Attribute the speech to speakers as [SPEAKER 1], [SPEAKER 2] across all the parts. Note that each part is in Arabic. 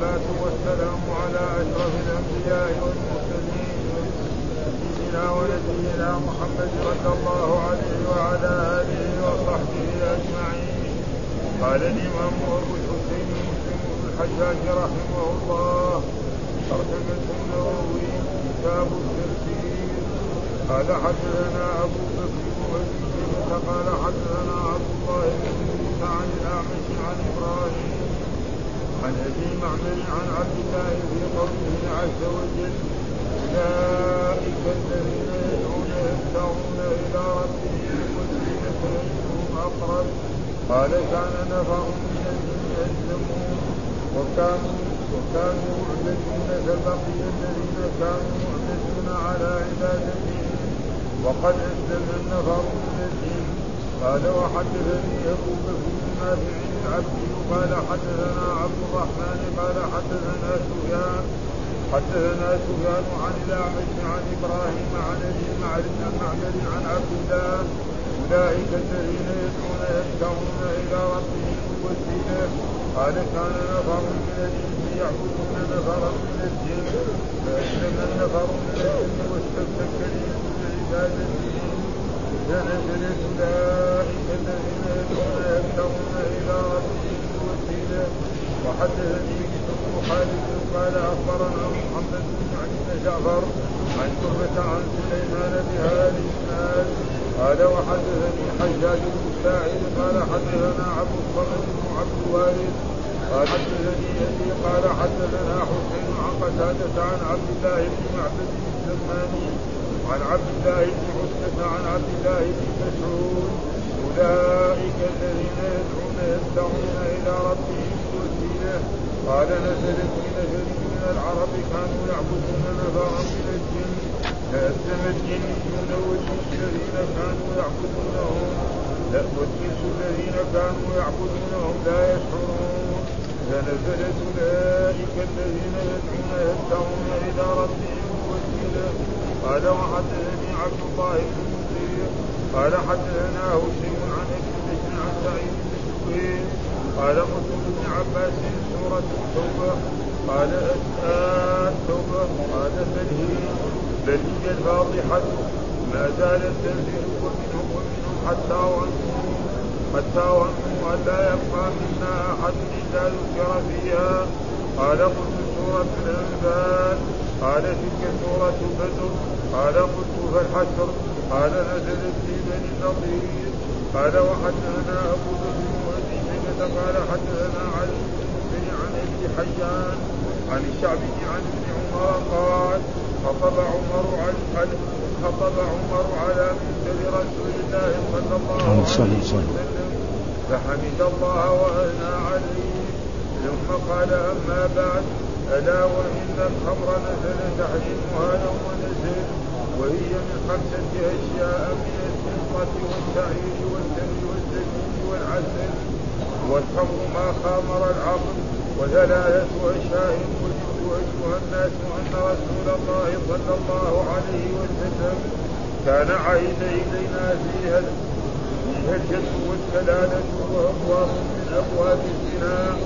[SPEAKER 1] والصلاة والسلام على أشرف الأنبياء والمرسلين سيدنا ونبينا محمد صلى الله عليه وعلى آله وصحبه أجمعين. قال الإمام أبو الحسين مسلم بن الحجاج رحمه الله ترجمة النووي كتاب التفسير قال حدثنا أبو بكر بن قال حدثنا عبد الله بن عن الأعمش عن إبراهيم عن أبي معمر عن عبد الله في قوله عز وجل. أولئك الذين يدعون يبتغون إلى ربهم والزينة ايهم اقرب قال كان نفر من الجن يسلمون وكانوا وكانوا معتدون كبقي الذين كانوا معتدون على عبادتهم. وقد أسلم النفر من الجن قال وحدثني أبو بكر بن نافع العبد قال حدثنا عبد الرحمن قال حدثنا سفيان حدثنا سفيان عن الأعمش عن إبراهيم عن أبي معرف عن عبد الله أولئك الذين يدعون يبتغون إلى ربهم الوسيلة قال كان نفر من الجن يعبدون نفرا من الجن فاسلم النفر من الجن واستمسك لهم عبادتهم فنزلت اولئك الذين يدعون يبتغون إلى ربهم الوسيله وحدثني بن خالد قال أخبرنا محمد بن عبد جعفر عن شعبة عن سليمان بهذا الاسناد قال وحدثني حجاج بن ساعد. قال حدثنا عبد الصمد بن عبد الوارث. قال حدثني ابي قال حدثنا حسين عن قتادة عن عبد الله بن معبد السماني عن عبد الله بن عتبة عن عبد الله بن مسعود. أولئك الذين يدعون يبتغون إلى ربهم الوسيلة قال نزلت في نفر من العرب كانوا يعبدون نفرا من الجن. فأسلم الجنيون والجن الذين كانوا يعبدونهم. لا والجنس الذين كانوا يعبدونهم لا يشعرون. فنزلت أولئك الذين يدعون يبتغون إلى ربهم الوسيلة قال وحدثني عبد الله بن قال حدثنا ابن بن جبير قال قلت ابن عباس سورة التوبة. قال التوبة. قال بل هي بل هي الفاضحة. ما زالت تنزل ومنهم ومنهم حتى ظنوا حتى ظنوا أن لا يبقى منا أحد إلا ذكر فيها. قال قلت سورة الأنفال قال تلك سورة بدر. قال قلت فالحشر. قال نزلت في بني النضير. قال وحدثنا أبو بكر وأبي شيبة قال حدثنا علي بن عن ابي حيان عن الشعبي عن ابن عمر قال خطب عمر على خطب عمر على منزل رسول الله صلى الله عليه وسلم. فحمد الله واثنى عليه. ثم قال أما بعد ألا وإن الخمر نزل تحريمها يوم نزل وهي من خمسة أشياء من الفضه والشعير والتمر والزيتون والعسل والخمر ما خامر العقل وثلاثه اشياء وجدت ايها الناس ان رسول الله صلى الله عليه وسلم كان عيد إلينا فيها فيها الجد والكلاله وأبواب من أبواب الزنا.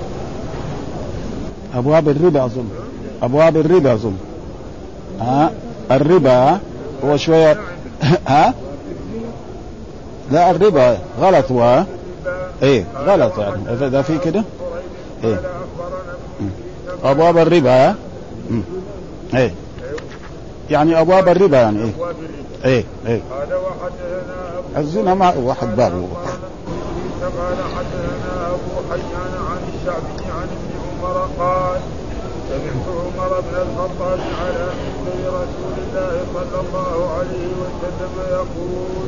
[SPEAKER 2] أبواب الربا أظن. أبواب الربا أظن. ها؟ الربا هو شوية ها؟ لا الربا غلط هو. إيه غلط يعني. اذا في كده. إيه. أبواب الربا. إيه. يعني أبواب الربا يعني. إيه. إيه إيه. الزنا ما واحد باب.
[SPEAKER 1] قال حدثنا أبو حيان عن الشعبي عن ابن عمر قال سمعت عمر بن الخطاب على منبر رسول الله صلى الله عليه وسلم يقول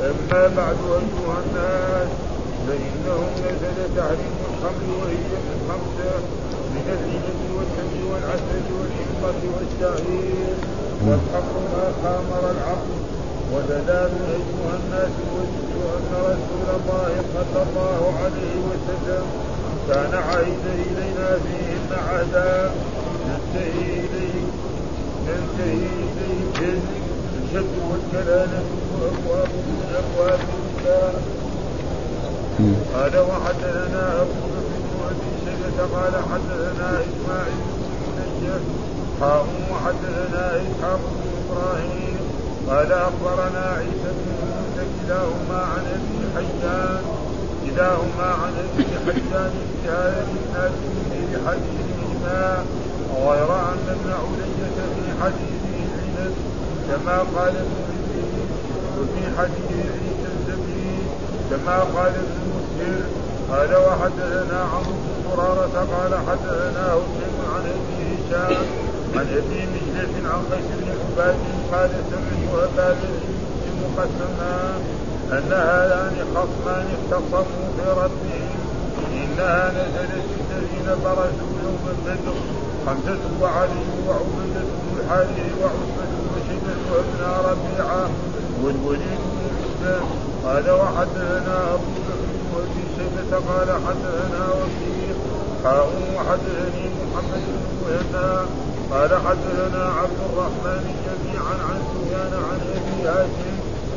[SPEAKER 1] أما بعد ايها الناس فانه نزل تحريم الخمر وهي من خمسه من الرجل والدم والعسل والحنطه والشعير والخمر ما خامر العقل. ودلال ايها الناس وجدت أن رسول الله صلى الله عليه وسلم كان عهد إلينا فيهن عهدا ننتهي إليه. ننتهي إليه. الشد والكلالة وابواب من ابواب النساء قال وحدثنا ابو بكر وابي شيبه قال حدثنا اسماعيل بن منجح حاء وحدثنا اسحاق بن إبراهيم قال اخبرنا عيسى بن موسى كلاهما عن ابي حيان كلاهما عن ابي حيان في هذا الاسناد في حديثهما غير ان ابن علية في حديثه العنب كما قال ابن وفي حديث عيسى كما قال ابن مسهر قال وحدثنا عمرو بن مرارة قال حدثنا هشيم عن أبي هشام عن أبي مجلس عن قيس بن عباد قال سمعت أبا المسلم قسما أن هذان خصمان اختصموا في ربهم إنها نزلت الذين برزوا يوم البدر خمسة وعلي وعبيدة بن الحارث وعتبة وابن ربيعة. والوليد بن مسلم قال وحدثنا أبو بكر شيبه قال حدثنا وكيل حاء وحدثني محمد بن مهنا قال حدثنا عبد الرحمن جميعا عن سفيان عن أبي هاشم.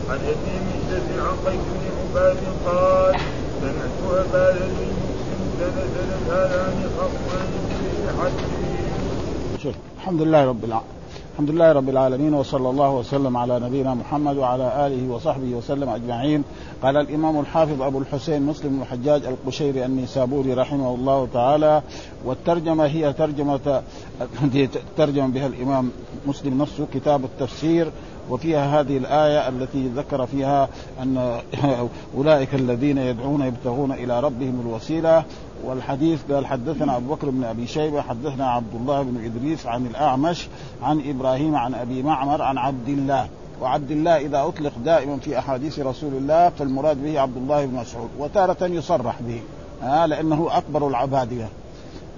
[SPEAKER 1] عن أبي مجلس عن قيس بن عباد قال سمعت أبا ذر مسلم تنزلت هذان خصمان في حديث
[SPEAKER 2] الحمد لله رب العالمين. الحمد لله رب العالمين وصلى الله وسلم على نبينا محمد وعلى آله وصحبه وسلم أجمعين. قال الإمام الحافظ أبو الحسين مسلم الحجاج القشيري النيسابوري رحمه الله تعالى والترجمة هي ترجمة ترجم بها الإمام مسلم نفسه كتاب التفسير وفيها هذه الآية التي ذكر فيها أن أولئك الذين يدعون يبتغون إلى ربهم الوسيلة. والحديث قال حدثنا أبو بكر بن أبي شيبة حدثنا عبد الله بن إدريس عن الأعمش عن إبراهيم عن أبي معمر عن عبد الله. وعبد الله إذا أطلق دائما في أحاديث رسول الله فالمراد به عبد الله بن مسعود وتارة يصرح به آه لأنه أكبر العبادية.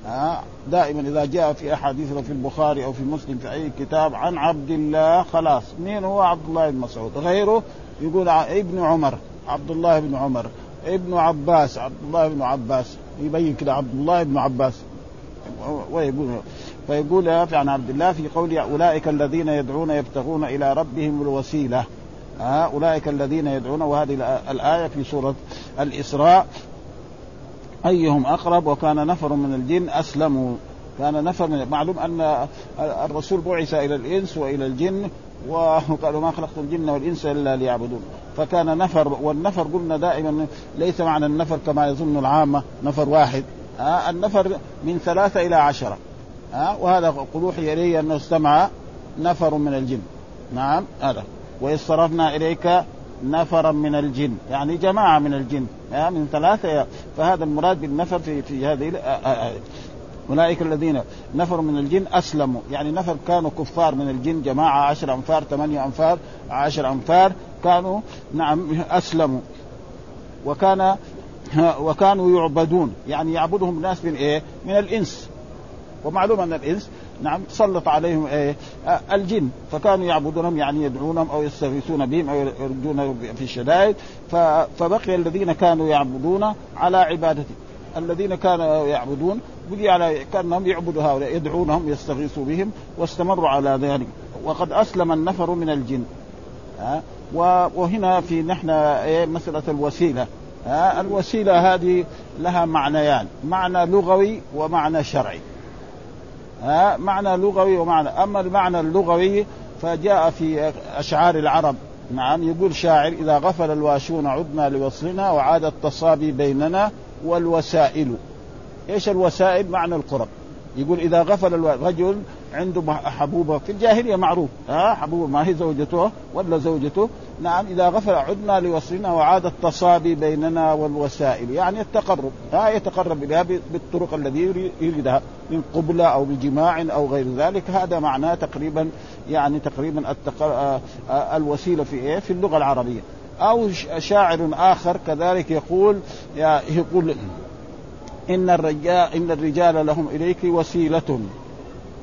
[SPEAKER 2] آه دائما إذا جاء في أحاديث في البخاري أو في مسلم في أي كتاب عن عبد الله خلاص. مين هو؟ عبد الله بن مسعود. غيره يقول ابن عمر عبد الله بن عمر ابن عباس عبد الله بن عباس. يبين كده عبد الله بن عباس. ويقول فيقول عن عبد الله في قول أولئك الذين يدعون يبتغون إلى ربهم الوسيلة. أولئك الذين يدعون وهذه الآية في سورة الإسراء. أيهم أقرب وكان نفر من الجن اسلموا كان نفر من معلوم أن الرسول بعث إلى الإنس وإلى الجن وقالوا ما خلقت الجن والإنس إلا ليعبدون. فكان نفر والنفر قلنا دائما ليس معنى النفر كما يظن العامة. نفر واحد. آه النفر من ثلاثة إلى عشرة. آه وهذا قل اوحي الي أنه استمع نفر من الجن. نعم هذا. وإذ صرفنا إليك نفرا من الجن. يعني جماعة من الجن. آه من ثلاثة. فهذا المراد بالنفر في في هذه أولئك الذين نفر من الجن أسلموا. يعني نفر كانوا كفار من الجن جماعة عشر أنفار ثمانية أنفار عشر أنفار كانوا نعم أسلموا. وكان وكانوا يعبدون. يعني يعبدهم الناس من إيه؟ من الإنس. ومعلوم أن الإنس نعم تسلط عليهم إيه؟ الجن. فكانوا يعبدونهم يعني يدعونهم أو يستغيثون بهم أو يردون في الشدائد. فبقي الذين كانوا يعبدون على عبادته. الذين كانوا يعبدون بقي على كأنهم يعبدوا هؤلاء يدعونهم يستغيثوا بهم واستمروا على ذلك. وقد أسلم النفر من الجن. ها وهنا في نحن إيه مسألة الوسيلة. ها الوسيلة هذه لها معنيان. معنى لغوي ومعنى شرعي. ها معنى لغوي ومعنى أما المعنى اللغوي فجاء في أشعار العرب. نعم يقول شاعر إذا غفل الواشون عدنا لوصلنا وعاد التصابي بيننا والوسائل. إيش الوسائل؟ معنى القرب. يقول إذا غفل الرجل عنده حبوبة في الجاهلية معروف. ها حبوبة ما هي زوجته ولا زوجته؟ نعم إذا غفل عدنا لوصلنا وعاد التصابي بيننا والوسائل يعني التقرب ها يتقرب إليها بالطرق الذي يريدها من قبلة أو بجماع أو غير ذلك. هذا معناه تقريبا يعني تقريبا التقر... الوسيلة في إيه؟ في اللغة العربية. أو شاعر آخر كذلك يقول يقول إن الرجال إن الرجال لهم إليك وسيلة.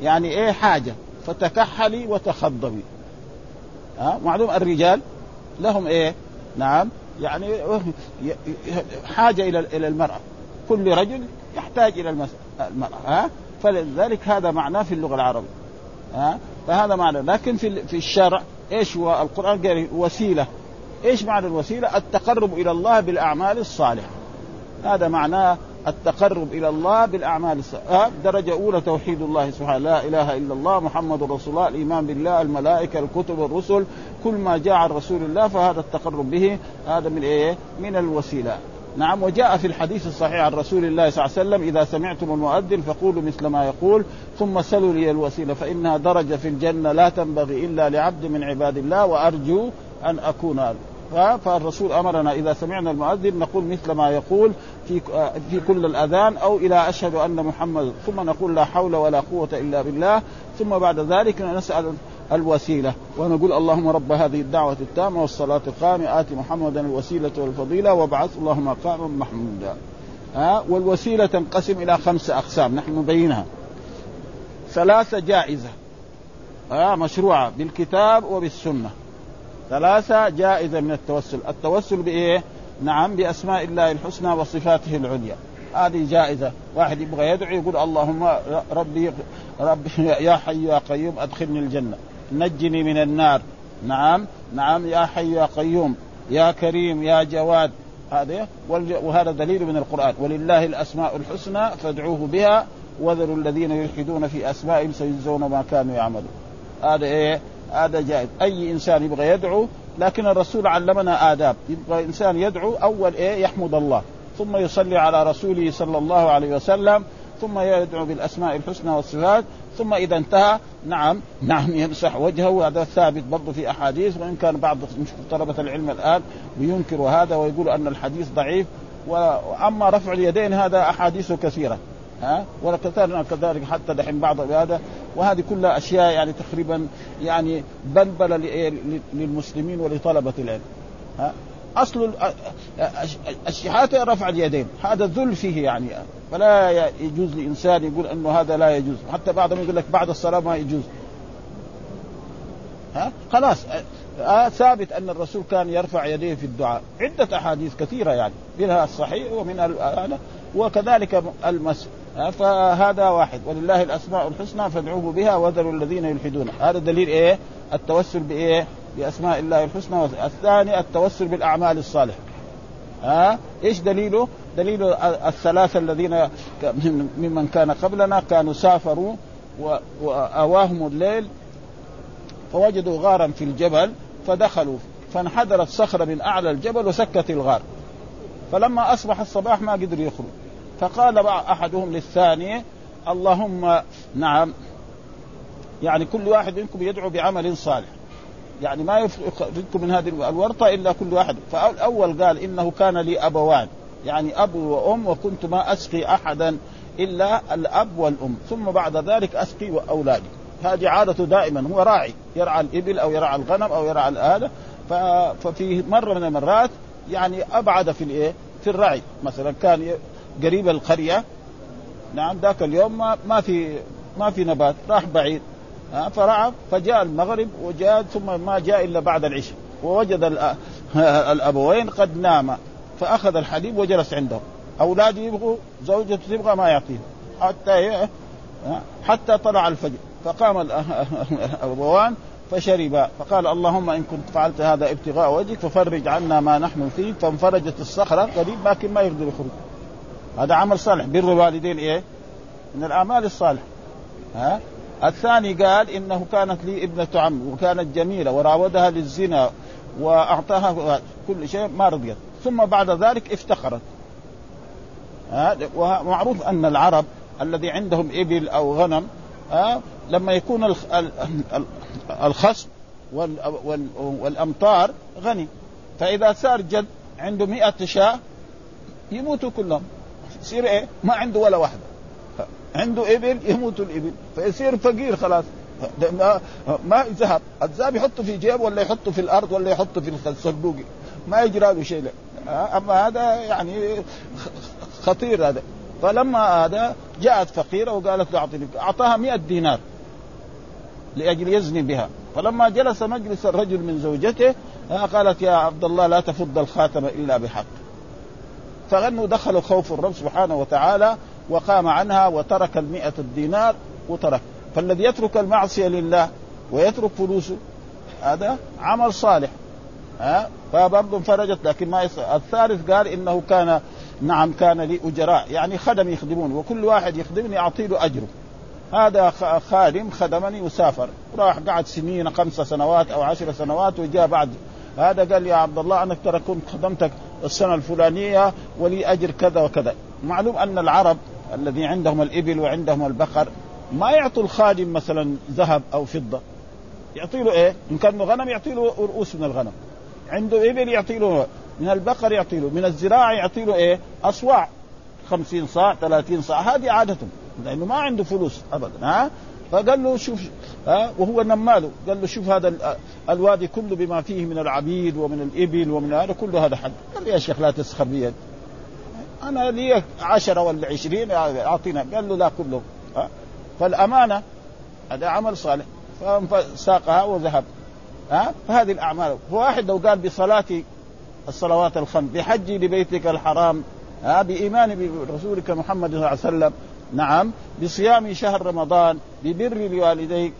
[SPEAKER 2] يعني إيه حاجة؟ فتكحلي وتخضبي. ها؟ معلوم؟ الرجال لهم إيه؟ نعم يعني حاجة إلى إلى المرأة. كل رجل يحتاج إلى المرأة. ها؟ فلذلك هذا معناه في اللغة العربية. ها؟ فهذا معنى. لكن في في الشرع إيش هو؟ القرآن قال وسيلة. إيش معنى الوسيلة؟ التقرب إلى الله بالأعمال الصالحة. هذا معناه التقرب إلى الله بالأعمال الصالحه درجة أولى توحيد الله سبحانه. لا إله إلا الله محمد رسول الله الإيمان بالله الملائكة الكتب الرسل. كل ما جاء عن رسول الله فهذا التقرب به هذا من إيه؟ من الوسيلة. نعم وجاء في الحديث الصحيح عن رسول الله صلى الله عليه وسلم إذا سمعتم المؤذن فقولوا مثل ما يقول ثم سلوا لي الوسيلة فإنها درجة في الجنة لا تنبغي إلا لعبد من عباد الله وأرجو أن أكون فالرسول أمرنا إذا سمعنا المؤذن نقول مثل ما يقول في في كل الأذان أو إلى أشهد أن محمد. ثم نقول لا حول ولا قوة إلا بالله. ثم بعد ذلك نسأل الوسيلة ونقول اللهم رب هذه الدعوة التامة والصلاة القامه آت محمدا الوسيلة والفضيلة وابعث اللهم مقاما محمودا. ها والوسيلة تنقسم إلى خمس أقسام. نحن نبينها. ثلاثة جائزة. ها مشروعة بالكتاب وبالسنة. ثلاثة جائزة من التوسل. التوسل بإيه؟ نعم بأسماء الله الحسنى وصفاته العليا. هذه جائزة. واحد يبغى يدعو يقول اللهم ربي ربي يا حي يا قيوم أدخلني الجنة. نجني من النار. نعم نعم يا حي يا قيوم يا كريم يا جواد. هذا وهذا دليل من القرآن. ولله الأسماء الحسنى فادعوه بها. وذروا الذين يلحدون في أسمائهم سيجزون ما كانوا يعملون. هذا إيه؟ هذا جائز. أي إنسان يبغى يدعو لكن الرسول علمنا آداب. يبغى إنسان يدعو أول إيه؟ يحمد الله. ثم يصلي على رسوله صلى الله عليه وسلم ثم يدعو بالأسماء الحسنى والصفات ثم إذا انتهى نعم نعم يمسح وجهه. هذا ثابت برضه في أحاديث وإن كان بعض طلبة العلم الآن بينكر هذا ويقول أن الحديث ضعيف. وأما رفع اليدين هذا أحاديثه كثيرة. ها؟ وكذلك حتى دحين بعض هذا. وهذه كلها أشياء يعني تقريبا يعني بلبله للمسلمين ولطلبة العلم. ها؟ أصل الشهاده رفع اليدين. هذا ذل فيه يعني. فلا يجوز لإنسان يقول إنه هذا لا يجوز. حتى بعضهم يقول لك بعد الصلاة ما يجوز. ها؟ خلاص. آه ثابت أن الرسول كان يرفع يديه في الدعاء. عدة أحاديث كثيرة يعني. منها الصحيح ومن هذا. وكذلك المس فهذا واحد. ولله الأسماء الحسنى فادعوه بها وذروا الذين يلحدون. هذا دليل إيه؟ التوسل بإيه؟ بأسماء الله الحسنى. الثاني التوسل بالأعمال الصالحة. ها؟ إيش دليله؟ دليل الثلاثه الذين ممن كان قبلنا. كانوا سافروا وأواهم الليل فوجدوا غارا في الجبل فدخلوا. فانحدرت صخرة من أعلى الجبل وسكت الغار. فلما أصبح الصباح ما قدر يخرج فقال أحدهم للثاني اللهم نعم. يعني كل واحد منكم يدعو بعمل صالح. يعني ما يخرجكم من هذه الورطة إلا كل واحد. فالأول قال إنه كان لي أبوان يعني أب وأم وكنت ما أسقي أحدا إلا الأب والأم. ثم بعد ذلك أسقي أولادي هذه عادته دائما. هو راعي. يرعى الإبل أو يرعى الغنم أو يرعى هذا ففي مرة من المرات يعني أبعد في الإيه؟ في الرعي. مثلا كان قريب القرية. نعم ذاك اليوم ما, ما في ما في نبات راح بعيد. فرعى فجاء المغرب وجاء ثم ما جاء إلا بعد العشاء. ووجد الأبوين قد ناما فأخذ الحليب وجلس عندهم اولاده يبغوا زوجته تبغى ما يعطيه حتى حتى طلع الفجر. فقام الأبوان فشربا. فقال اللهم إن كنت فعلت هذا ابتغاء وجهك ففرج عنا ما نحن فيه. فانفرجت الصخرة قريب لكن ما يقدر يخرج. هذا عمل صالح. بر الوالدين إيه؟ من الأعمال الصالحة. ها؟ الثاني قال إنه كانت لي ابنة عم وكانت جميلة وراودها للزنا وأعطاها كل شيء ما رضيت. ثم بعد ذلك افتقرت ها؟ ومعروف أن العرب الذي عندهم إبل أو غنم ها؟ لما يكون الخصم والأمطار غني. فإذا صار جد عنده مئة شاة يموتوا كلهم. يصير إيه؟ ما عنده ولا واحدة. عنده إبل يموت الإبل. فيصير فقير خلاص. ما ما ذهب الذهب يحطه في جيب ولا يحطه في الأرض ولا يحطه في الصندوق. ما يجرى له شيء. أما هذا يعني خطير هذا. فلما هذا جاءت فقيرة وقالت له اعطيني أعطاها 100 دينار لأجل يزني بها. فلما جلس مجلس الرجل من زوجته قالت يا عبد الله لا تفض الخاتم إلا بحق. فغنوا دخلوا خوف الرب سبحانه وتعالى وقام عنها وترك المئة الدينار وترك. فالذي يترك المعصية لله ويترك فلوسه هذا عمل صالح. ها؟ فبرضه انفرجت لكن ما يص... الثالث قال إنه كان نعم كان لي أجراء. يعني خدم يخدمون وكل واحد يخدمني أعطي له أجره. هذا خادم خدمني وسافر. راح قعد سنين خمس سنوات أو عشر سنوات وجاء بعد هذا قال يا عبد الله أنا ترى كنت خدمتك السنة الفلانية ولي أجر كذا وكذا. معلوم أن العرب الذي عندهم الإبل وعندهم البقر ما يعطوا الخادم مثلا ذهب أو فضة. يعطي له إيه؟ إن كان غنم يعطي له رؤوس من الغنم. عنده إبل يعطي له من البقر يعطي له من الزراعه يعطي له إيه؟ أصواع. 50 صاع 30 صاع. هذه عادتهم. لأنه ما عنده فلوس ابدا ها؟ فقال له شوف ها وهو نماله قال له شوف هذا الوادي كله بما فيه من العبيد ومن الإبل ومن هذا كله هذا حق قال يا شيخ لا تسخر بي أنا لي عشرة ولا عشرين أعطينا. قال له لا كله ها. فالأمانة هذا عمل صالح. فساقها وذهب ها. فهذه الأعمال. فواحد لو قال بصلاة الصلوات الخمس بحجي لبيتك الحرام ها بإيمان برسولك محمد صلى الله عليه وسلم نعم بصيام شهر رمضان ببر لوالديك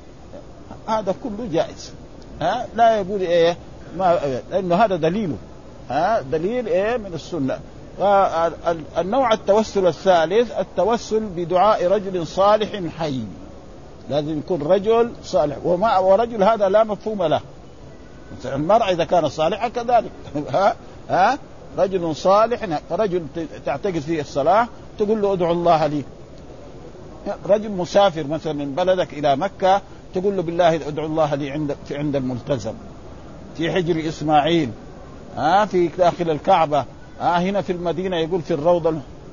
[SPEAKER 2] هذا كله جائز. ها؟ لا يقول إيه ما لأنه هذا دليله. ها؟ دليل إيه؟ من السنة. النوع التوسل الثالث التوسل بدعاء رجل صالح حي. لازم يكون رجل صالح. وما ورجل هذا لا مفهوم له. المرأة إذا كانت صالحة كذلك. ها؟ ها؟ رجل صالح رجل تعتقد فيه الصلاة تقول له ادعو الله لي. رجل مسافر مثلا من بلدك إلى مكة تقول له بالله ادعو الله لي عند في عند الملتزم في حجر إسماعيل ها في داخل الكعبة ها هنا في المدينة يقول في الروضة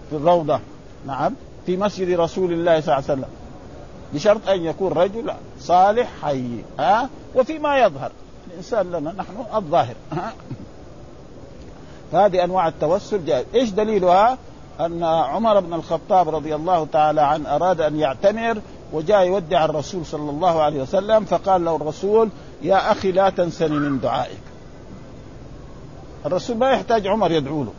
[SPEAKER 2] في الروضة نعم في مسجد رسول الله صلى الله عليه وسلم. بشرط أن يكون رجل صالح حي ها وفيما يظهر. الإنسان لنا نحن الظاهر ها. فهذه أنواع التوسل جائز. إيش دليلها؟ أن عمر بن الخطاب رضي الله تعالى عنه أراد أن يعتمر وجاء يودع الرسول صلى الله عليه وسلم فقال له الرسول يا أخي لا تنسني من دعائك. الرسول ما يحتاج عمر يدعو له.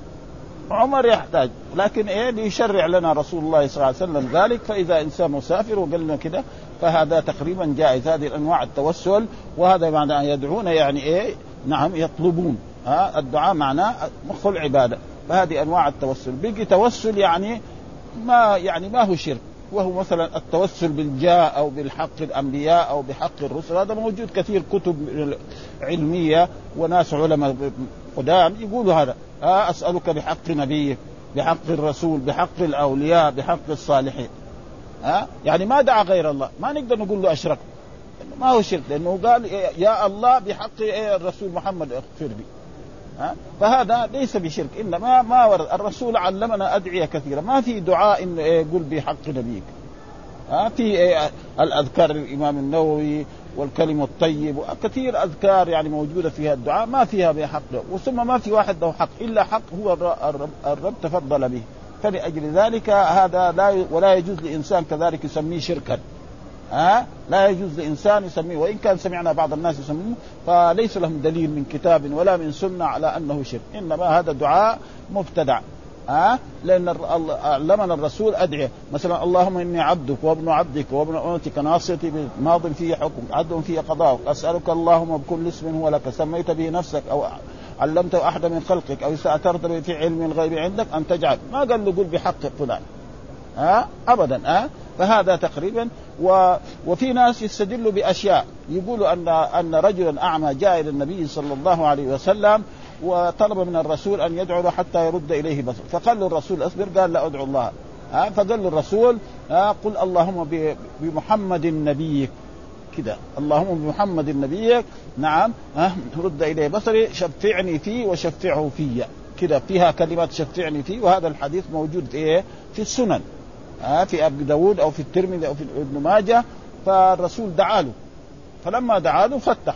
[SPEAKER 2] عمر يحتاج لكن إيه ليشرع لنا رسول الله صلى الله عليه وسلم ذلك فإذا إنسان مسافر وقال لنا كده فهذا تقريبا جائز هذه انواع التوسل وهذا معنى يدعون يعني إيه نعم يطلبون. ها الدعاء معناه مخ العباده فهذه أنواع التوسل. بيجي توسل يعني ما يعني ما هو شرك. وهو مثلا التوسل بالجاء أو بالحق الأنبياء أو بحق الرسل. هذا موجود كثير كتب علمية وناس علماء قدام يقولوا هذا. ها أسألك بحق نبيك بحق الرسول بحق الأولياء بحق الصالحين. ها يعني ما دعا غير الله. ما نقدر نقول له أشرك. ما هو شرك. لأنه قال يا الله بحق الرسول محمد اغفر لي. ها؟ فهذا ليس بشرك إنما ما ورد الرسول علمنا أدعية كثيرة. ما في دعاء يقول بحق نبيك. ها؟ في إيه الأذكار الامام النووي والكلم الطيب وكثير أذكار يعني موجودة فيها الدعاء. ما فيها بحق وثم ما في واحد له حق. إلا حق هو الرب, الرب تفضل به. فلأجل ذلك هذا لا ولا يجوز لإنسان كذلك يسميه شركا. ها؟ لا يجوز لإنسان يسميه وإن كان سمعنا بعض الناس يسموه فليس لهم دليل من كتاب ولا من سنة على أنه شرك. إنما هذا دعاء مبتدع ها؟ لأن علمنا الرسول أدعية. مثلا اللهم إني عبدك وابن عبدك وابن امتك ناصيتي ماض في حكم عدل في قضاء أسألك اللهم بكل اسم هو لك سميت به نفسك أو علمته أحد من خلقك أو استأثرت به في علم الغيب عندك أن تجعل. ما قال له قل بحق فلان. ها؟ ابدا ها؟ فهذا تقريبا و... وفي ناس يستدلوا بأشياء. يقولوا ان أن رجلا أعمى جاء إلى النبي صلى الله عليه وسلم وطلب من الرسول أن يدعو له حتى يرد إليه بصر. فقال له الرسول أصبر. قال لا أدعو الله. ها؟ فقال له الرسول ها؟ قل اللهم بمحمد نبيك. كده. اللهم بمحمد نبيك. نعم. ها؟ رد إليه بصري شفعني فيه وشفعه في. كده. فيها كلمات شفعني فيه. وهذا الحديث موجود إيه؟ في السنن. ها في ابي داود أو في الترمذي أو في ابن ماجه فالرسول دعا له. فلما دعا له فتح.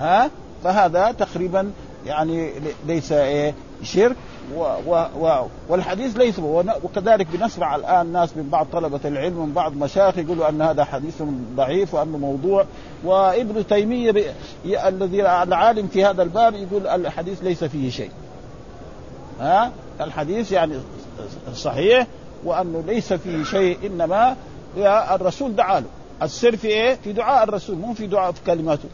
[SPEAKER 2] ها؟ فهذا تقريبا يعني ليس إيه شرك. و و و والحديث ليس وكذلك بنسمع الآن ناس من بعض طلبة العلم من بعض مشايخ يقولوا أن هذا حديث ضعيف وانه موضوع. وابن تيمية ب... الذي العالم في هذا الباب يقول الحديث ليس فيه شيء. ها؟ الحديث يعني صحيح وأنه ليس فيه شيء إنما الرسول دعا له. السر في إيه؟ في دعاء الرسول مو في دعاء في كلماته.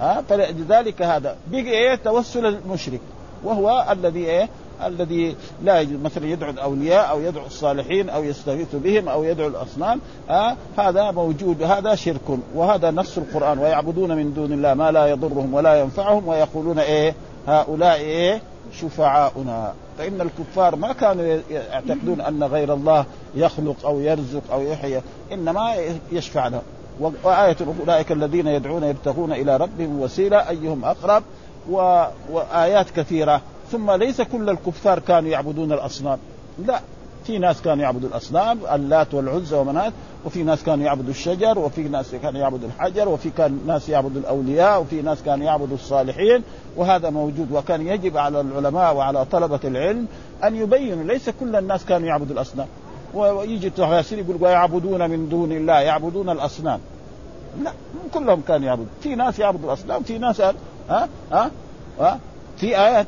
[SPEAKER 2] ها؟ فلذلك هذا. بقي إيه؟ توسل المشرك. وهو الذي إيه؟ الذي لا يجوز مثلا يدعو الأولياء أو يدعو الصالحين أو يستغيث بهم أو يدعو الأصنام. آه هذا موجود هذا شرك وهذا نص القرآن. ويعبدون من دون الله ما لا يضرهم ولا ينفعهم ويقولون إيه؟ هؤلاء إيه؟ شفعاؤنا. فإن الكفار ما كانوا يعتقدون أن غير الله يخلق أو يرزق أو يحيي إنما يشفع لهم وآية أولئك الذين يدعون يبتغون إلى ربهم وسيلة أيهم أقرب و... وآيات كثيرة. ثم ليس كل الكفار كانوا يعبدون الأصنام. لا في ناس كانوا يعبدوا الأصنام اللات والعزى ومنات وفي ناس كانوا يعبدوا الشجر وفي ناس كانوا يعبدوا الحجر وفي كان ناس يعبدوا الأولياء وفي ناس كانوا يعبدوا الصالحين. وهذا موجود وكان يجب على العلماء وعلى طلبة العلم أن يبينوا ليس كل الناس كانوا يعبدوا الأصنام. ويجي التفاسير يقول ويعبدون من دون الله يعبدون الأصنام. لا كلهم كانوا يعبدون في ناس يعبدوا الأصنام في ناس ها؟ ها, ها؟ في آيات.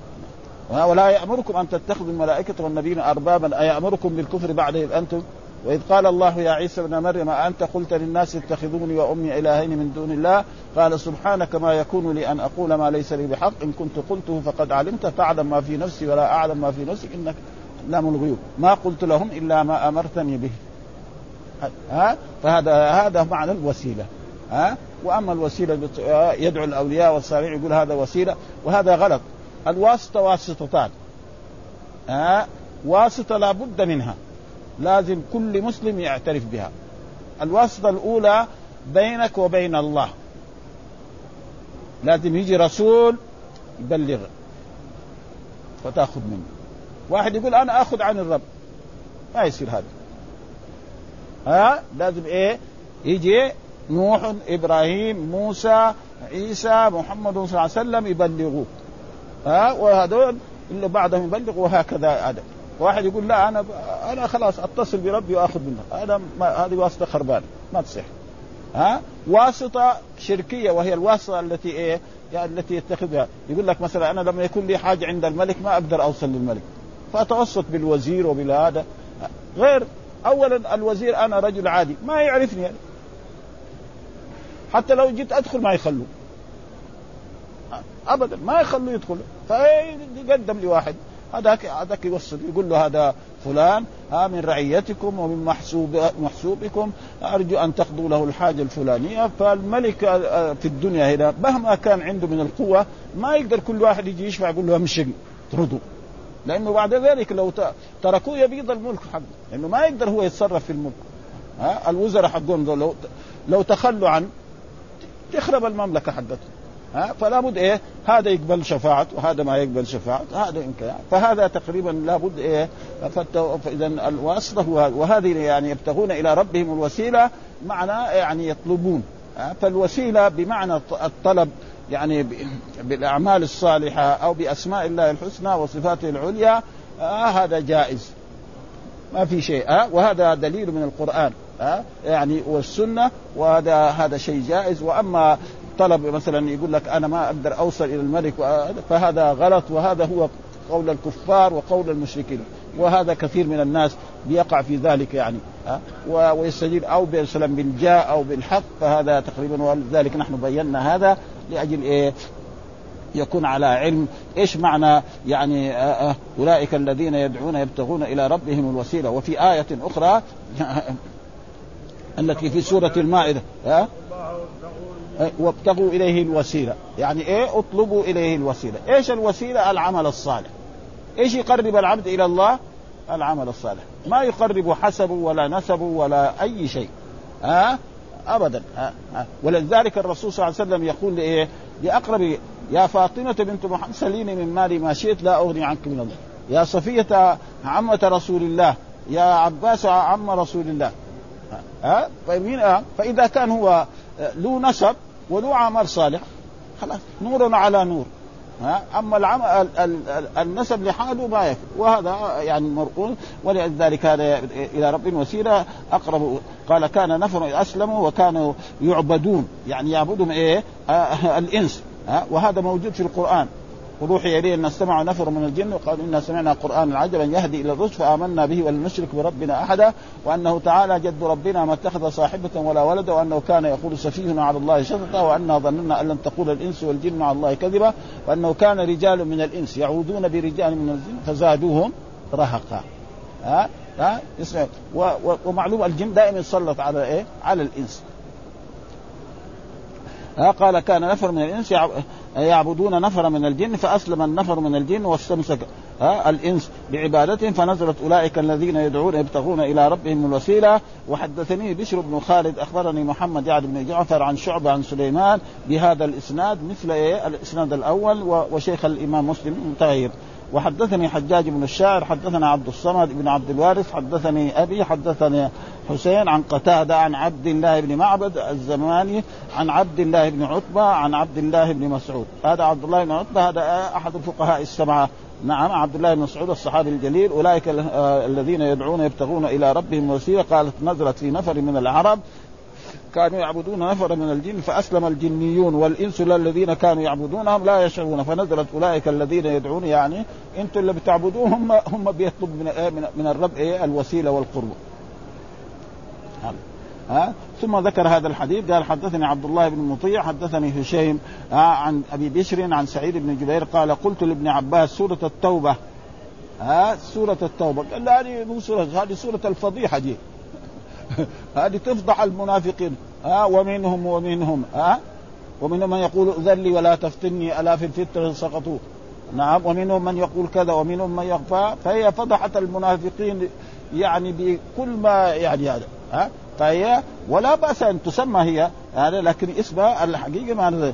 [SPEAKER 2] ولا يأمركم أن تتخذوا الملائكة والنبيين أربابا أيأمركم بالكفر بعد إذ أنتم؟ وإذ قال الله يا عيسى ابن مريم أنت قلت للناس اتخذوني وأمي إلهين من دون الله؟ قال سبحانك ما يكون لي أن أقول ما ليس لي بحق إن كنت قلته فقد علمت تعلم ما في نفسي ولا أعلم ما في نفسك إنك لام الغيوب. ما قلت لهم إلا ما أمرتني به. ها؟ فهذا هذا معنى الوسيلة. ها؟ وأما الوسيلة يدعو الأولياء والصالحين يقول هذا وسيلة وهذا غلط. الواسطة واسطتان. ها؟ واسطة لابد منها. لازم كل مسلم يعترف بها. الواسطة الأولى بينك وبين الله. لازم يجي رسول يبلغ فتاخذ منه. واحد يقول أنا أخذ عن الرب. ما يصير هذا. ها؟ لازم إيه؟ يجي نوح إبراهيم موسى عيسى محمد صلى الله عليه وسلم يبلغوك ها وهذول اللي بعدهم يبلغ وهكذا هذا. واحد يقول لا أنا أنا خلاص أتصل بربي وآخذ منه. هذا هذه واسطة خربانة ما تصح ها؟ واسطة شركية وهي الواسطة التي إيه؟ يعني التي يتخذها. يقول لك مثلا أنا لما يكون لي حاجة عند الملك ما أقدر أوصل للملك. فأتوسط بالوزير وبالهذا. غير اولا الوزير أنا رجل عادي ما يعرفني. يعني. حتى لو جيت أدخل ما يخلوا ابدا ما يخلوه يدخل. فيقدم لواحد؟ هذاك هذاك يوصل يقول له هذا فلان ها من رعيتكم ومن محسوب محسوبكم أرجو أن تقضوا له الحاجة الفلانية. فالملك في الدنيا هنا مهما كان عنده من القوة ما يقدر كل واحد يجي يشفع يقول له امشي اطرده لأنه بعد ذلك لو تركوه يبيض الملك حقه. لأنه ما يقدر هو يتصرف في الملك. ها الوزراء حقهم لو لو تخلوا عن تخرب المملكة حقته. ها؟ فلا بد إيه؟ هذا يقبل شفاعة وهذا ما يقبل شفاعة هذا يمكن فهذا تقريبا لابد إيه؟ فاذا الواسطة هو وهذه يعني يبتغون إلى ربهم الوسيلة معنى يعني يطلبون. فالوسيلة بمعنى الطلب يعني بالأعمال الصالحة أو بأسماء الله الحسنى وصفاته العليا آه هذا جائز. ما في شيء آه وهذا دليل من القرآن. آه يعني والسنة وهذا هذا شيء جائز. وأما طلب مثلا يقول لك أنا ما أقدر أوصل إلى الملك فهذا غلط وهذا هو قول الكفار وقول المشركين. وهذا كثير من الناس بيقع في ذلك يعني ويستجيب أو مثلا بالجاء أو بالحق فهذا تقريبا ولذلك نحن بينا هذا لأجل إيه؟ يكون على علم. إيش معنى يعني أولئك الذين يدعون يبتغون إلى ربهم الوسيلة؟ وفي آية أخرى التي في سورة المائدة ها؟ وابتغوا إليه الوسيلة. يعني إيه؟ اطلبوا إليه الوسيلة. إيش الوسيلة؟ العمل الصالح. إيش يقرب العبد إلى الله؟ العمل الصالح. ما يقرب حسبه ولا نسبه ولا أي شيء. ها؟ ابدا. أه؟ أه؟ ولذلك الرسول صلى الله عليه وسلم يقول لإيه؟ لأقرب يا فاطمة بنت محمد سليني من مالي ما شئت لا أغني عنك من الله. يا صفية عمة رسول الله. يا عباس عم رسول الله. ها؟ أه؟ فإذا كان هو له نسب وله عمل صالح خلاص نور على نور ها؟ أما العمل النسب لحاله ما يكفي وهذا يعني مرقول ولذلك هذا إلى رب وسيلة أقرب. قال كان نفر اسلموا وكانوا يعبدون يعني يعبدهم إيه؟ آه الإنس ها؟ وهذا موجود في القرآن. وروحي إليه أن استمعوا نفر من الجن وقالوا إنا سمعنا قرانا عجبا يهدي إلى الرشد فآمنا به ولن نشرك بربنا أحدا وأنه تعالى جد ربنا ما اتخذ صاحبة ولا ولدا وأنه كان يقول سفيهنا على الله شططا وأنا ظننا أن لن تقول الإنس والجن على الله كذبا وأنه كان رجال من الإنس يعودون برجال من الجن فزادوهم رهقا. ها؟ ها؟ اسمع. ومعلوم الجن دائما يسلط على إيه؟ على الإنس. ها؟ قال كان نفر من الإنس يعبدون نفر من الجن فأسلم النفر من الجن واستمسك الإنس بعبادتهم فنزلت أولئك الذين يدعون يبتغون إلى ربهم الوسيلة. وحدثني بشر بن خالد أخبرني محمد يعني بن جعفر عن شعبة عن سليمان بهذا الإسناد مثل إيه؟ الإسناد الأول وشيخ الإمام مسلم متغير. وحدثني حجاج بن الشاعر حدثنا عبد الصمد بن عبد الوارث حدثني أبي حدثني حسين عن قتادة عن عبد الله بن معبد الزماني عن عبد الله بن عتبة عن عبد الله بن مسعود. هذا عبد الله بن عتبة هذا أحد الفقهاء السبعة. نعم عبد الله بن مسعود الصحابي الجليل. أولئك آه، الذين يدعون يبتغون إلى ربهم وسيله قالت نزلت في نفر من العرب كانوا يعبدون نفر من الجن فأسلم الجنيون والإنس الذين كانوا يعبدونهم لا يشعرون فنزلت أولئك الذين يدعون يعني أنتم اللي بتعبدوهم هم هم بيطلب من إيه؟ من الرب إيه؟ الوسيلة والقرب. ها؟ ثم ذكر هذا الحديث قال حدثني عبد الله بن مطيع حدثني هشيم عن أبي بشر عن سعيد بن جبير قال قلت لابن عباس سورة التوبة. ها؟ سورة التوبة. قال هذه مو سورة هذه سورة الفضيحة دي. هذه تفضح المنافقين. ها ومنهم ومنهم ها؟ ومنهم من يقول ذلي ولا تفتني ألا في الفتر سقطوا نعم ومنهم من يقول كذا ومنهم من يخفى فهي فضحت المنافقين يعني بكل ما يعني هذا ها؟ فهي ولا بأس أن تسمى هي هذا لكن اسمها الحقيقة ما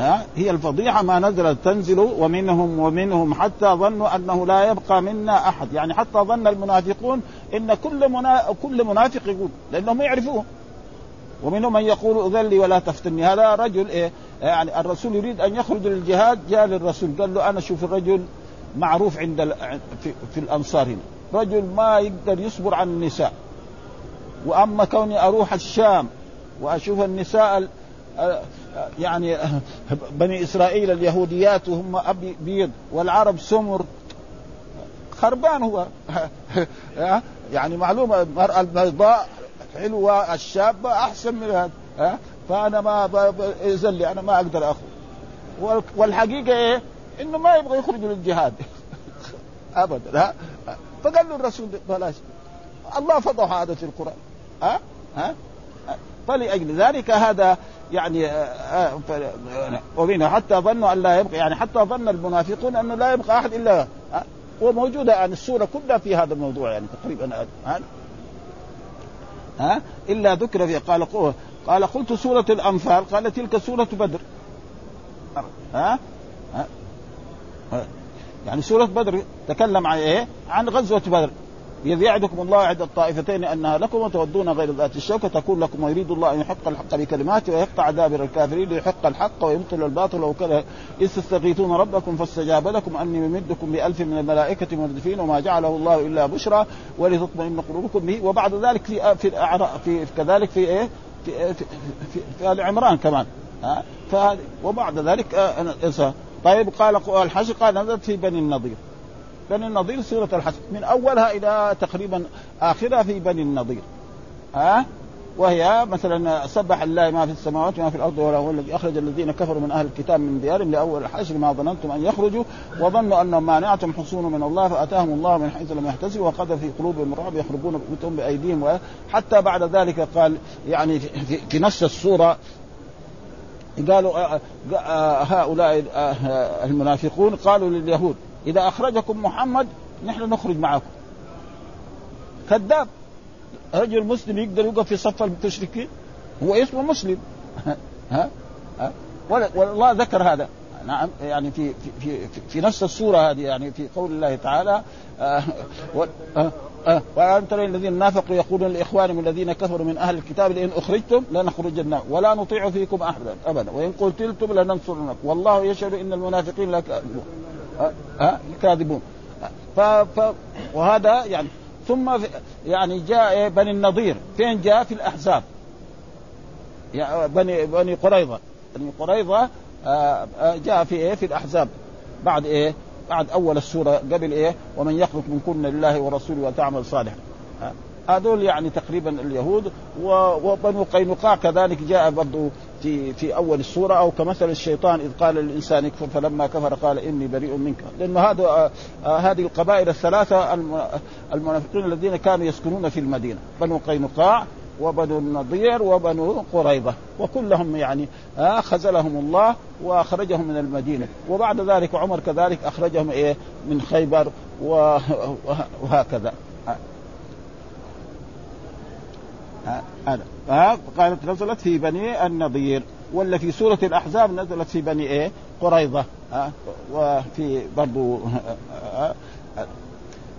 [SPEAKER 2] ها هي الفضيحة ما نزلت تنزل ومنهم ومنهم حتى ظنوا أنه لا يبقى منا أحد. يعني حتى ظن المنافقون إن كل منا... كل منافق يقول لأنهم يعرفوه. ومنهم من يقول أذلي ولا تفتني. هذا رجل إيه يعني الرسول يريد أن يخرج للجهاد جاء للرسول قال له أنا شوف الرجل معروف عند ال... في, في الأنصار هنا. رجل ما يقدر يصبر عن النساء. وأما كوني أروح الشام وأشوف النساء يعني بني إسرائيل اليهوديات وهم أبي بيض والعرب سمر. خربان هو. يعني معلومة المرأة البيضاء حلوة الشابة أحسن من هذا. فأنا ما يزلي أنا ما أقدر أخذ. والحقيقة إيه؟ إنه ما يبغى يخرج للجهاد. ابدا فقال له الرسول بلاش. الله فضح هذا في القرآن. ها؟ ها؟ فلأجل ذلك هذا يعني آه، آه، ومنها حتى ظنوا أن لا يبقى يعني حتى ظن المنافقون أنه لا يبقى أحد إلا وموجودة يعني السورة كلها في هذا الموضوع يعني تقريبا ها إلا ذكر فيها قال قال قلت سورة الأنفال قال تلك سورة بدر ها, ها؟ يعني سورة بدر تكلم عن إيه؟ عن غزوة بدر إذ يعدكم الله عند الطائفتين أنها لكم وتودون غير ذات الشوكة تكون لكم ويريد الله أن يحق الحق بكلماته ويقطع دابر الكافرين ليحق الحق ويبطل الباطل وكذا. إذ تستغيثون ربكم فاستجاب لكم أني ممدكم بألف من الملائكة مردفين وما جعله الله إلا بشرى ولتطمئن قلوبكم به. وبعد ذلك في في في كذلك في إيه؟ في في, في, في, آل عمران كمان. ها؟ وبعد ذلك آه طيب قال الحشر قال نزلت في بني النضير. بني النضير سورة الحشر من أولها إلى تقريبا آخرها في بني النضير. ها؟ وهي مثلا سبح الله ما في السماوات وما في الأرض ولا هو الذي أخرج الذين كفروا من أهل الكتاب من ديارهم لأول الحشر ما ظننتم أن يخرجوا وظنوا انهم مانعتهم حصون من الله فأتاهم الله من حيث لم يحتسبوا وقذف في قلوبهم الرعب يخرجون بيوتهم بأيديهم. حتى بعد ذلك قال يعني في, نفس السورة قالوا آه، آه، هؤلاء آه، المنافقون قالوا لليهود إذا أخرجكم محمد نحن نخرج معكم. كذاب. رجل مسلم يقدر يوقف في صف المشركين هو اسمه مسلم. ها؟ ها؟ والله ذكر هذا. نعم يعني في في في, في نفس السوره هذه يعني في قول الله تعالى آه آه. آه وأن ترى الذين نافقوا يقولون لإخوانهم الذين كفروا من أهل الكتاب لئن أخرجتم لنخرجن ولا نطيع فيكم أحدا أبدا. وإن قتلتم لننصرنكم. والله يشهد إن المنافقين لكاذبون ها كاذبون. ف... ف... وهذا يعني ثم يعني جاء بني النضير. فين جاء؟ في الأحزاب. يعني بني بني قريظة. بني قريظة آه، آه، جاء في إيه؟ في الأحزاب. بعد إيه؟ بعد أول السورة قبل إيه؟ ومن يخلق من كن لله ورسوله وتعمل صالحا. هذول يعني تقريبا اليهود وبنو قينقاع كذلك جاء برضه في في أول السورة أو كمثل الشيطان إذ قال للإنسان اكفر فلما كفر قال إني بريء منك. لأن هذا آه، هذه القبائل الثلاثة المنافقين الذين كانوا يسكنون في المدينة. بنو قينقاع وبنو النضير وبنو قريضة وكلهم يعني آه خزلهم الله وأخرجهم من المدينة. وبعد ذلك عمر كذلك أخرجهم إيه؟ من خيبر وهكذا. هذا ها قالت نزلت في بني النضير. ولا في سورة الأحزاب نزلت في بني إيه؟ قريضة وفي برضو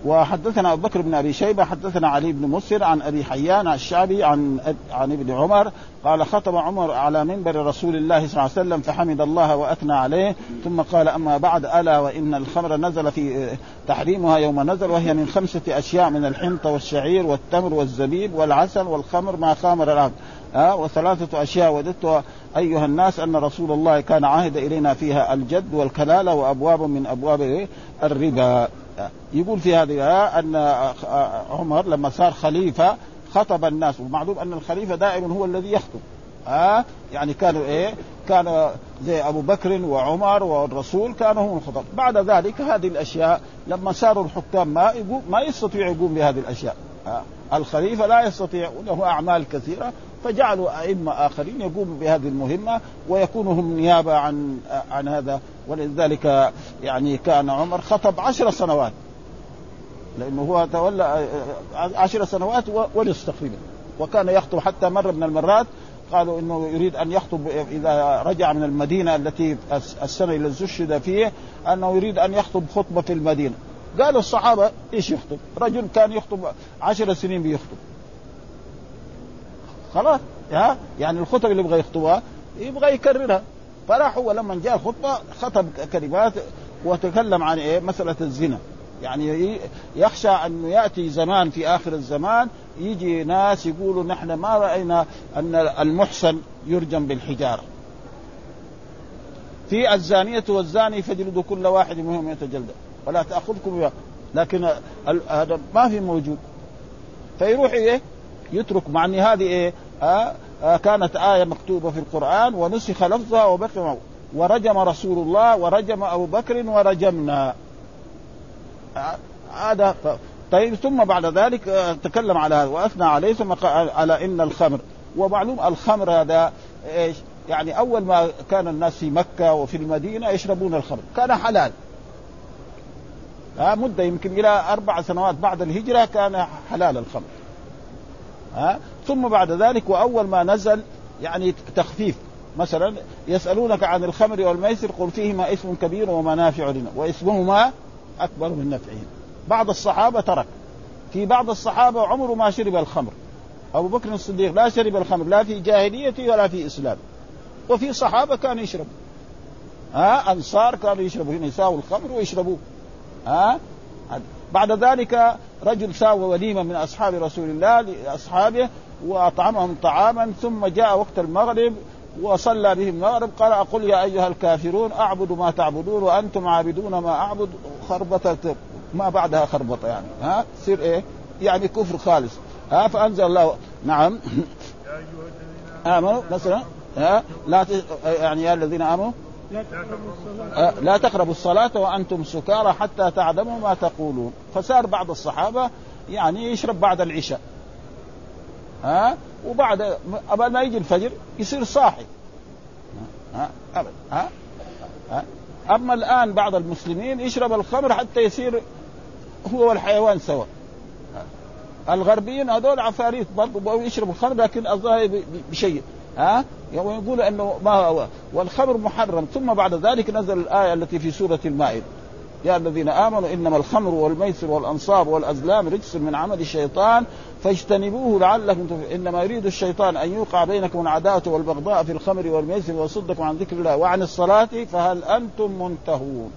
[SPEAKER 2] وحدثنا أبو بكر بن أبي شيبة حدثنا علي بن مسر عن أبي حيان الشعبي عن عن ابن عمر قال خطب عمر على منبر رسول الله صلى الله عليه وسلم فحمد الله وأثنى عليه ثم قال أما بعد ألا وإن الخمر نزل في تحريمها يوم نزل وهي من خمسة أشياء من الحنطه والشعير والتمر والزبيب والعسل والخمر ما خامر العبد. ها وثلاثة أشياء وددت أيها الناس أن رسول الله كان عهد إلينا فيها الجد والكلالة وأبواب من أبواب الربا. يقول في هذه أن عمر لما صار خليفة خطب الناس ومعلوم أن الخليفة دائما هو الذي يخطب. ها؟ يعني كانوا إيه؟ كان زي أبو بكر وعمر والرسول كانوا هم الخطب. بعد ذلك هذه الأشياء لما صاروا الحكام ما يقوم ما يستطيع يقوم بهذه الأشياء. الخليفة لا يستطيع له أعمال كثيرة فجعلوا أئمة آخرين يقوموا بهذه المهمة ويكونوا هم نيابة عن عن هذا. ولذلك يعني كان عمر خطب عشر سنوات. لأنه هو تولى عشر سنوات ونصف تقريبا وكان يخطب حتى مرة من المرات. قالوا إنه يريد أن يخطب إذا رجع من المدينة التي السنة التي استشهد فيه أنه يريد أن يخطب خطبة في المدينة. قالوا الصحابة إيش يخطب؟ رجل كان يخطب عشر سنين بيخطب. خلاص؟ ها؟ يعني الخطب اللي يبغى يخطبها يبغى يكررها. فراح هو لما جاء الخطبة خطب كلمات وتكلم عن إيه؟ مسألة الزنا. يعني يخشى انه يأتي زمان في آخر الزمان يجي ناس يقولوا نحن ما رأينا أن المحسن يرجم بالحجارة. في الزانية والزاني فاجلدوا كل واحد منهم يتجلد ولا تأخذكم بها. لكن هذا ما في موجود. فيروح إيه؟ يترك مع إن هذه إيه؟ آه آه كانت آية مكتوبة في القرآن ونسخ لفظها وبقي ورجم رسول الله ورجم أبو بكر ورجمنا. هذا طيب ثم بعد ذلك آه، تكلم على هذا. وأثنى عليه ثم قال على إن الخمر. ومعلوم الخمر هذا إيش؟ يعني أول ما كان الناس في مكة وفي المدينة يشربون الخمر. كان حلال. ها مدة يمكن إلى أربع سنوات بعد الهجرة كان حلال الخمر. ها ثم بعد ذلك وأول ما نزل يعني تخفيف. مثلا يسألونك عن الخمر والميسر قل فيهما اسم كبير ومنافع لنا واسمهما أكبر من نفعهم. بعض الصحابة ترك. في بعض الصحابة عمره ما شرب الخمر. أبو بكر الصديق لا شرب الخمر لا في جاهليته ولا في إسلام. وفي صحابة كانوا يشربوا. ها أنصار كانوا يشربوا نساء الخمر ويشربوه ها؟ بعد ذلك رجل ساوى وليمة من أصحاب رسول الله لأصحابه وأطعمهم طعاما ثم جاء وقت المغرب وصلى بهم المغرب قال أقول يا أيها الكافرون أعبد ما تعبدون وأنتم عابدون ما أعبد خربطة ما بعدها خربطة يعني ها؟ تصير إيه؟ يعني كفر خالص ها؟ فأنزل الله نعم. آمنوا مثلا ها؟ لا يعني يا الذين آمنوا لا تقربوا الصلاة وأنتم سكارى حتى تعلموا ما تقولون. فصار بعض الصحابة يعني يشرب بعد العشاء. ها وبعد قبل ما يجي الفجر يصير صاحي. ها ابدا ها, أما الآن بعض المسلمين يشرب الخمر حتى يصير هو والحيوان سوا الغربيين هذول عفاريت برضه يشربوا الخمر لكن الظاهر بشيء. ها؟ ويقول أنه ما هو؟ والخمر محرم. ثم بعد ذلك نزل الآية التي في سورة المائدة. يا الذين آمنوا إنما الخمر والميسر والأنصاب والأزلام رجس من عمل الشيطان فاجتنبوه لعلكم إنما يريد الشيطان أن يوقع بينكم العداوة والبغضاء في الخمر والميسر ويصدكم عن ذكر الله وعن الصلاة فهل أنتم منتهون؟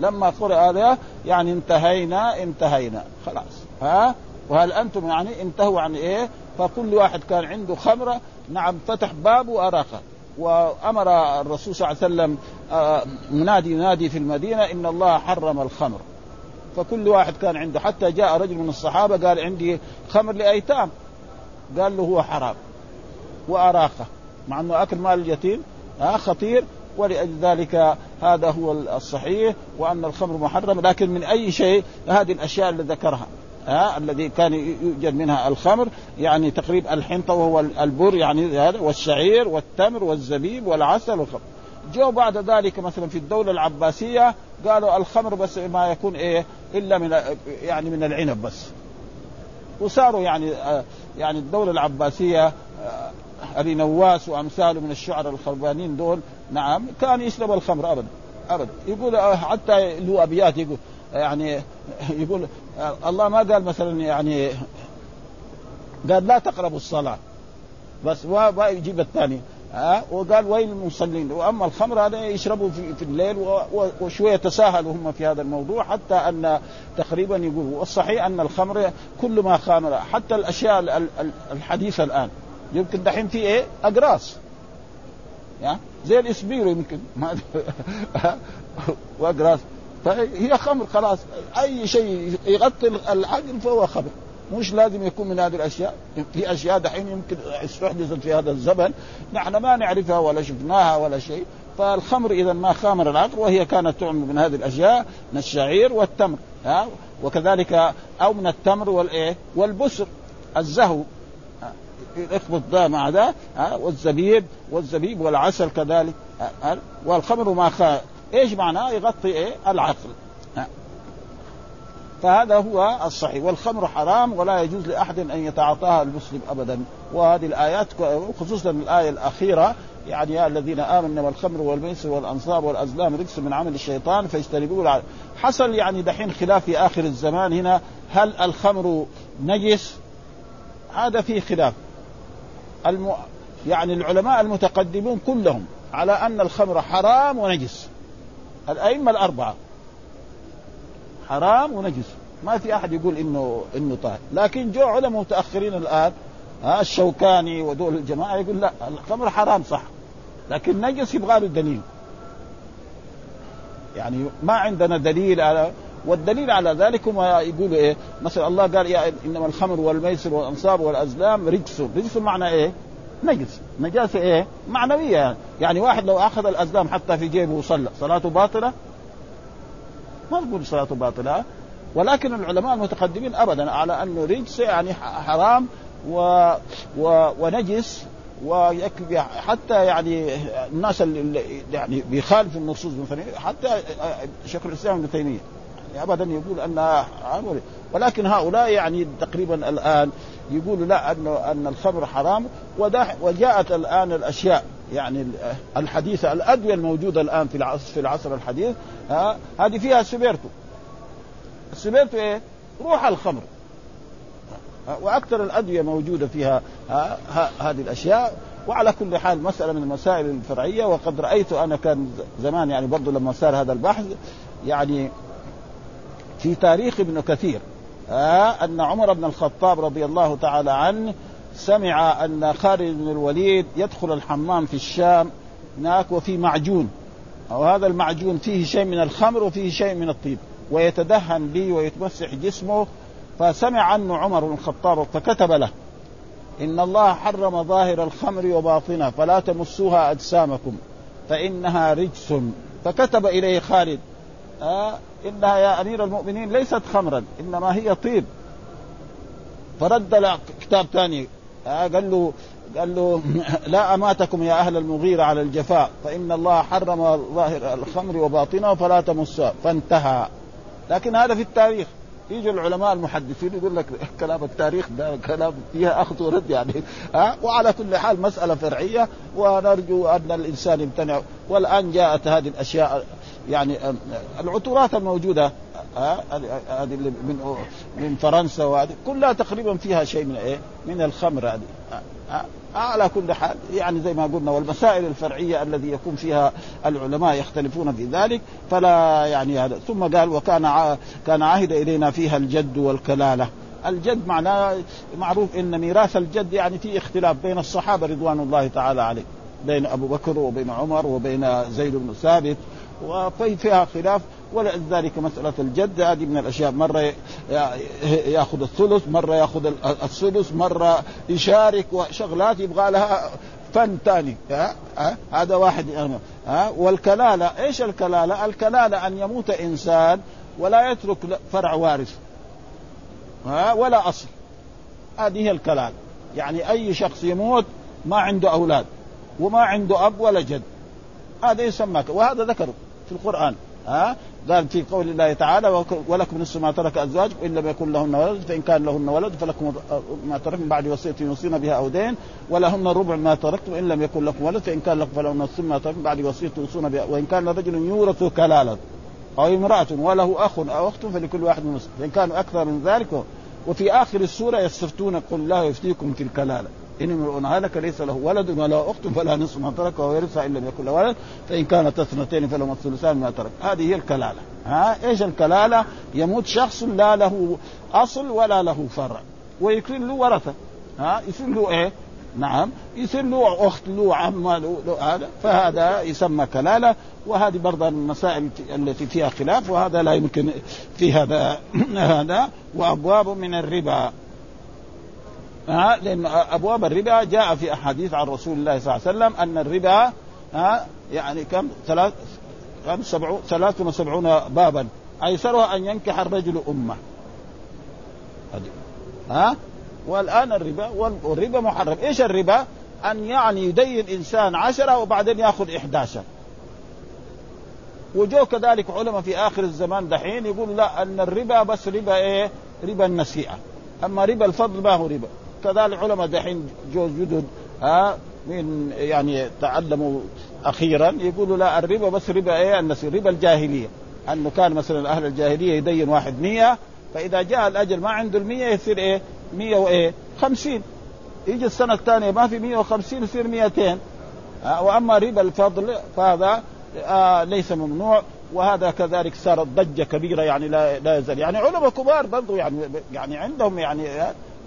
[SPEAKER 2] لما قرأ هذا يعني انتهينا انتهينا. خلاص. ها؟ وهل أنتم يعني انتهوا عن إيه؟ فكل واحد كان عنده خمرة نعم فتح باب وأراقه. وأمر الرسول صلى الله عليه وسلم آه، منادي ينادي في المدينة إن الله حرم الخمر. فكل واحد كان عنده حتى جاء رجل من الصحابة قال عندي خمر لأيتام. قال له هو حرام. وأراقه. مع إنه أكل مال اليتيم ها خطير. ولأجل ذلك هذا هو الصحيح وأن الخمر محرم. لكن من أي شيء هذه الأشياء اللي ذكرها. ها الذي كان يوجد منها الخمر يعني تقريبا الحنطة وهو البر يعني هذا والشعير والتمر والزبيب والعسل والخمر. جو بعد ذلك مثلا في الدولة العباسية قالوا الخمر بس ما يكون إيه إلا من يعني من العنب بس. وصاروا يعني آه، يعني الدولة العباسية آه، أبي نواس وأمثاله من الشعراء الخربانين دول نعم كان يشرب الخمر ابدا ابدا. يقول آه، حتى له أبيات يقول يعني يقول الله ما قال مثلا يعني قال لا تقربوا الصلاة بس يجيب الثاني ها وقال ويل المصلين؟ وأما الخمر هذا يشربوا في, في الليل وشوية تساهلوا هم في هذا الموضوع حتى أن تقريبا يقولوا والصحيح أن الخمر كل ما خامر حتى الأشياء الحديثة الآن يمكن دحين في إيه؟ أقراص. يعني زي الإسبيرو يمكن. ما وأقراص. فهي خمر خلاص. أي شيء يغطي العقل فهو خمر. مش لازم يكون من هذه الأشياء. في أشياء دحين يمكن استحدثت في هذا الزمن. نحن ما نعرفها ولا شفناها ولا شيء. فالخمر إذا ما خامر العقل وهي كانت تعمل من هذه الأشياء من الشعير والتمر. ها؟ وكذلك أو من التمر والإيه؟ والبسر. الزهو. اخبط ذا مع ذا. والزبيب. والزبيب والعسل كذلك. والخمر ما إيش معناه؟ يغطي إيه؟ العقل. فهذا هو الصحيح. والخمر حرام ولا يجوز لأحد أن يتعاطاها المسلم ابدا. وهذه الآيات خصوصا الآية الأخيرة يعني يا الذين آمنوا والخمر والميسر والأنصاب والأزلام رجس من عمل الشيطان فاجتنبوه حصل يعني دحين خلاف في آخر الزمان هنا. هل الخمر نجس؟ هذا فيه خلاف. الم... يعني العلماء المتقدمون كلهم على أن الخمر حرام ونجس. الأئمة الأربعة. حرام ونجس. ما في أحد يقول إنه إنه طاهر. لكن جو علماء متأخرين الآن ها الشوكاني ودول الجماعة يقول لا الخمر حرام صح. لكن نجس يبغى له دليل. يعني ما عندنا دليل على والدليل على ذلك هم يقولوا إيه مثلا الله قال يا إنما الخمر والميسر والأنصاب والأزلام رجس. رجس معنى إيه؟ نجس نجاسه إيه؟ معنوية. يعني. واحد لو أخذ الأزلام حتى في جيبه وصلى صلاته باطلة؟ ما نقول صلاته باطلة. ولكن العلماء المتقدمين ابدا على انه رجس يعني حرام و... و... ونجس ويكفي حتى يعني الناس اللي يعني بيخالفوا النصوص حتى شيخ الإسلام ابن تيمية. يعني ابدا يقول انها ولكن هؤلاء يعني تقريبا الآن يقولوا لا انه أن الخمر حرام. وجاءت الآن الأشياء يعني الحديثة الأدوية الموجودة الآن في العصر في العصر الحديث ها هذه فيها سبيرتو السبيرتو إيه؟ روح الخمر. وأكثر الأدوية موجودة فيها هذه الأشياء. وعلى كل حال مسألة من المسائل الفرعية. وقد رأيت أنا كان زمان يعني برضه لما صار هذا البحث يعني في تاريخ ابن كثير. آه أن عمر بن الخطاب رضي الله تعالى عنه سمع أن خالد بن الوليد يدخل الحمام في الشام هناك وفي معجون. أو هذا المعجون فيه شيء من الخمر وفيه شيء من الطيب. ويتدهن به ويتمسح جسمه. فسمع عنه عمر بن الخطاب فكتب له إن الله حرم ظاهر الخمر وباطنها فلا تمسوها أجسامكم فإنها رجس. فكتب إليه خالد آه إنها يا أمير المؤمنين ليست خمرا إنما هي طيب. فرد له كتاب ثاني آه قال له قال له لا أماتكم يا أهل المغيرة على الجفاء فإن الله حرم ظاهر الخمر وباطنه فلا تمسها فانتهى. لكن هذا في التاريخ. يجي العلماء المحدثين يقول لك كلام التاريخ ده كلام فيها أخذ ورد يعني ها وعلى كل حال مسألة فرعية ونرجو أن الإنسان يمتنع. والآن جاءت هذه الأشياء يعني العطورات الموجودة هذه اللي من من فرنسا وهذه كلها تقريبا فيها شيء من إيه؟ من الخمر هذه. على كل حال يعني زي ما قلنا والمسائل الفرعية الذي يكون فيها العلماء يختلفون في ذلك فلا يعني هذا. ثم قال وكان كان عهد إلينا فيها الجد والكلالة. الجد معناه معروف إن ميراث الجد يعني في اختلاف بين الصحابة رضوان الله تعالى عليهم بين أبو بكر وبين عمر وبين زيد بن ثابت وفي فيها خلاف ولذلك مسألة الجد هذه من الأشياء مرة يأخذ الثلث مرة يأخذ السدس مرة يشارك وشغلات يبغى لها فن ثاني. هذا واحد. ها؟ والكلالة إيش الكلالة؟ الكلالة أن يموت إنسان ولا يترك فرع وارث. ها؟ ولا أصل. هذه هي الكلالة. يعني أي شخص يموت ما عنده أولاد وما عنده أب ولا جد. هذا يسمى وهذا ذكر في القرآن. ها؟ قال في قول الله تعالى ولكم نصف ما ترك أزواجكم إن لم يكن لهن ولد فإن كان لهن ولد فلكم ما ترك من بعد وصية يوصين بها أو دين ولهن ربع ما تركتم إن لم يكن لكم ولد فإن كان لكم فلهن نصف ما ترك من بعد وصية توصون بها وإن كان رجل يورث كلالة أو امرأة وله أخ أو أخت فلكل واحد نصف. فإن كانوا أكثر من ذلك وفي آخر السورة يستفتون قل الله يفتيكم في الكلالة. إن امرؤ هلك ليس له ولد ولا أخت فلا نصف ما ترك ويرثها إن لم يكن له ولد فإن كانت اثنتين فلهما الثلثان ما ترك. هذه هي الكلالة. ها؟ إيش الكلالة؟ يموت شخص لا له أصل ولا له فرع. ويكون له ورثة. ها؟ يصير له إيه؟ نعم. يصير له أخت له عم له هذا. فهذا يسمى كلالة. وهذه برضه المسائل التي فيها خلاف وهذا لا يمكن في هذا هذا. وأبواب من الربا. ها لأن أبواب الربا جاء في أحاديث عن رسول الله صلى الله عليه وسلم أن الربا يعني كم؟ ثلاث كم؟ سبعون ثلاث وسبعون بابا. ايسرها أن ينكح الرجل أمه. ها؟ والآن الربا والربا محرم. إيش الربا؟ أن يعني يدين انسان عشرة وبعدين يأخذ 11 وجو كذلك علماء في آخر الزمان دحين يقول لا أن الربا بس ربا إيه؟ ربا النسيئه أما ربا الفضل ما هو ربا. كذلك علماء دحين جوز جدد ها من يعني تعلموا أخيرا يقولوا لا الربا بس ربا إيه؟ النسي ربا الجاهلية. أنه كان مثلا أهل الجاهلية يدين واحد مية فإذا جاء الأجل ما عنده المية يصير إيه؟ مية وإيه؟ خمسين. يجي السنة الثانية ما في 150 يصير 200 آه وأما ربا الفضل فهذا آه ليس ممنوع وهذا كذلك صارت ضجة كبيرة يعني لا لا يزال. يعني علماء كبار برضو يعني يعني عندهم يعني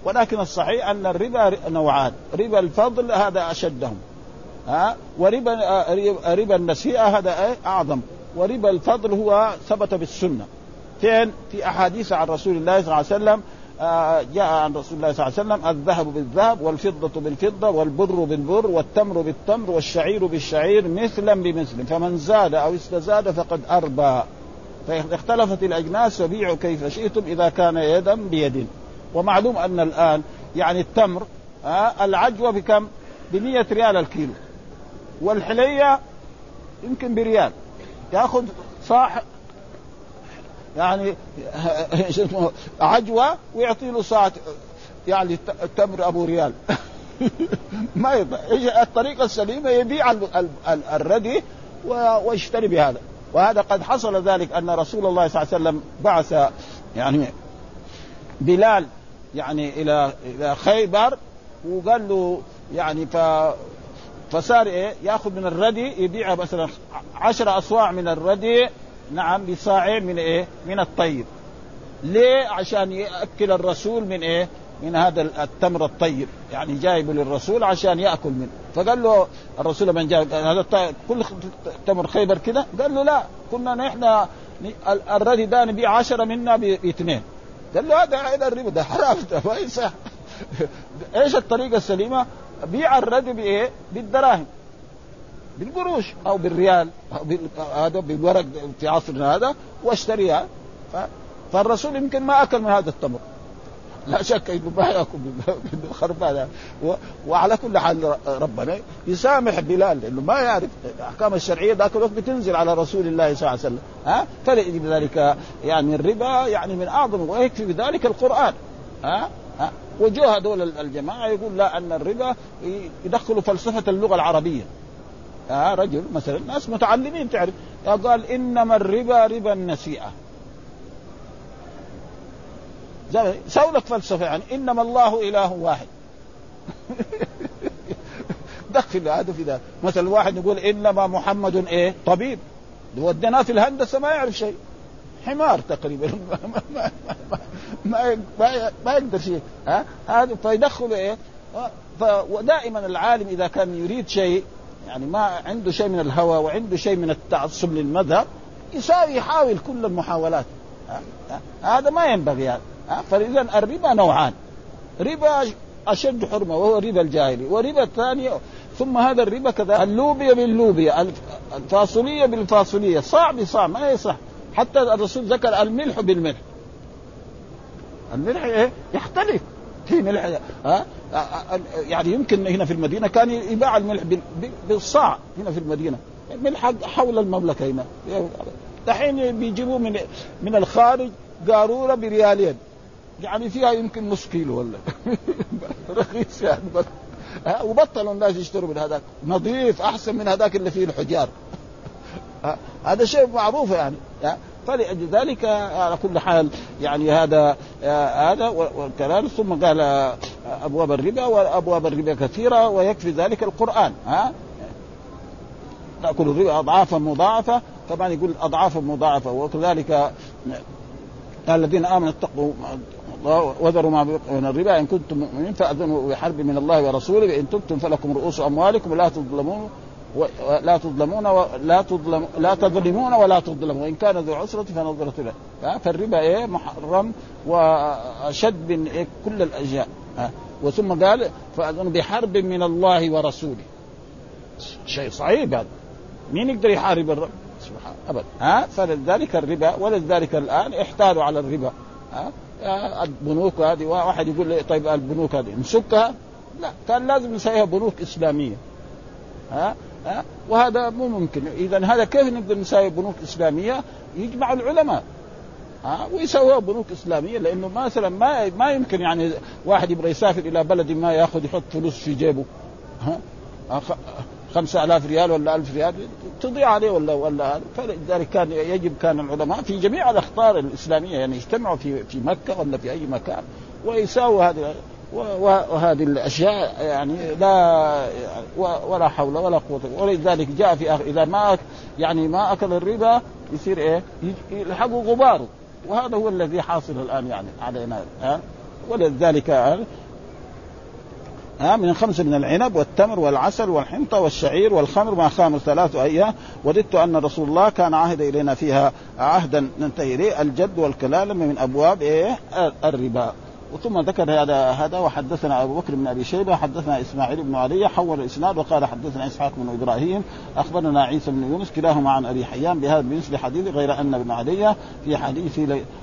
[SPEAKER 2] ولكن الصحيح أن الربا نوعان. ربا الفضل هذا أشدهم. ها؟ وربا ربا النسيئة هذا أعظم. وربا الفضل هو ثبت بالسنه فين؟ في أحاديث عن رسول الله صلى الله عليه وسلم جاء عن رسول الله صلى الله عليه وسلم الذهب بالذهب والفضة بالفضة والبر بالبر والتمر بالتمر والشعير بالشعير مثلا بمثل. فمن زاد أو استزاد فقد أربى. فإذا اختلفت الأجناس فبيعوا كيف شئتم إذا كان يدا بيد. ومعلوم أن الآن يعني التمر آه العجوة بكم؟ ب 100 ريال الكيلو. والحلية يمكن بريال. ياخذ صاح يعني عجوة ويعطي له صاع يعني التمر أبو ريال. ما يبقى الطريقة السليمة؟ يبيع الردي ويشتري بهذا. وهذا قد حصل ذلك أن رسول الله صلى الله عليه وسلم بعث يعني بلال يعني إلى إلى خيبر وقال له يعني ف فصار إيه يأخذ من الردي يبيع مثلا عشرة اصواع من الردي نعم بصاعين من إيه؟ من الطيب. ليه؟ عشان يأكل الرسول من إيه؟ من هذا التمر الطيب، يعني جايبه للرسول عشان يأكل منه، فقال له الرسول من جاء هذا كل تمر خيبر كده؟ قال له لا، كنا نحن الردي ده نبيع عشرة منا باثنين. قال له هذا عين الربا ده حرام ده ما يصح إيش الطريقة السليمة؟ بيع الردي بإيه؟ بالدراهم بالقروش أو بالريال بال... هذا بالورق في عصرنا هذا واشتريها ف... فالرسول يمكن ما أكل من هذا التمر لا شك إنه ما يأكل بالخربان و... وعلى كل حال ربنا يسامح بلال لأنه ما يعرف الاحكام الشرعية ذاك الوقت بتنزل على رسول الله صلى الله عليه وسلم. ها؟ فلذلك يعني الربا يعني من أعظم ويكفي بذلك القرآن. ها؟ ها؟ وجوه هذول الجماعة يقول لا أن الربا يدخلوا فلسفة اللغة العربية. ها؟ رجل مثلا ناس متعلمين تعرف. قال إنما الربا ربا النسيئة. سووا لك فلسفة يعني إنما الله إله واحد. دخل هذا في ذا مثلا واحد يقول إنما محمد إيه؟ طبيب. وديناه في الهندسة ما يعرف شيء. حمار تقريبا. ما ما ما, ما, ما يقدر شيء. ها؟ هذا فيدخلوا إيه؟ ودائما العالم إذا كان يريد شيء يعني ما عنده شيء من الهوى وعنده شيء من التعصب للمذهب يساوي يحاول كل المحاولات. هذا ما ينبغي هذا. فإذا الربا نوعان. ربا أشد حرمة وهو ربا الجاهلي وربا الثاني ثم هذا الربا كذا اللوبيا باللوبيا الفاصولية بالفاصولية. صاع بصاع ما يصح. حتى الرسول ذكر الملح بالملح. الملح إيه؟ يختلف. في ملح ها؟ يعني يمكن هنا في المدينة كان يباع الملح بالصاع هنا في المدينة. ملح حول المملكة هنا. دحين بيجيبوا من من الخارج قاروره بريالين. يعني فيها يمكن نص كيلو ولا رخيص يعني. بس وبطلوا الناس يشتروا من هذاك. نظيف أحسن من هذاك اللي فيه الحجار. هذا شيء معروف يعني. فلأجل ذلك على كل حال يعني هذا هذا وكذلك ثم قال أبواب الربا وأبواب الربا كثيرة ويكفي ذلك القرآن. ها تاكل الربا أضعافا مضاعفة. طبعا يقول أضعافا مضاعفة. وكذلك الذين آمنوا اتقوا وذروا ما من الربا. إن كنتم مؤمنين فأذنوا بحرب من الله ورسوله. وإن تبتم فلكم رؤوس أموالكم ولا تظلمون لا تظلمون ولا تظلم لا تظلمون ولا تظلمون. وإن كان ذو عسرة فنظرة له. فالربا إيه؟ محرم وأشد من إيه؟ كل الأجيال. وثم قال فاذن بحرب من الله ورسوله. شيء صعيب هذا. مين يقدر يحارب الرب؟ سبحان ابدا ها؟ فلذلك الربا ولذلك الآن احتالوا على الربا. ها؟ البنوك هذه واحد يقول لي طيب البنوك هذه نسكها؟ لا كان لازم نسويها بنوك إسلامية. ها؟ ها؟ وهذا مو ممكن. اذا هذا كيف نقدر نسوي بنوك إسلامية؟ يجمع العلماء. ها؟ ويسووا بنوك إسلامية لأنه مثلا ما ما يمكن يعني واحد يبغى يسافر إلى بلد ما ياخذ يحط فلوس في جيبه. ها؟ خمسة آلاف ريال ولا ألف ريال تضيع عليه ولا ولا فلذلك كان يجب كان العلماء في جميع الأخطار الإسلامية يعني يجتمعوا في في مكة ولا في أي مكان ويساووا هذه وهذه الأشياء يعني لا ولا حول ولا قوة. ولذلك جاء في آخر إذا ما يعني ما أكل الربا يصير إيه؟ يلحقه غباره وهذا هو الذي حاصل الآن يعني علينا ها؟ ولذلك ها من خمسه من العنب والتمر والعسل والحنطة والشعير والخمر ما خام ثلاث أيام. وددت أن رسول الله كان عهد إلينا فيها عهدا. ننتهي إليه. الجد والكلاله من أبواب إيه؟ الربا. وثم ذكر هذا هذا وحدثنا أبو بكر بن أبي شيبة حدثنا إسماعيل بن علي حول الإسناد وقال حدثنا إسحاق بن إبراهيم أخبرنا عيسى بن يونس كلاهما عن أبي حيان بهذا بمثل حديث غير أن ابن علي في حديث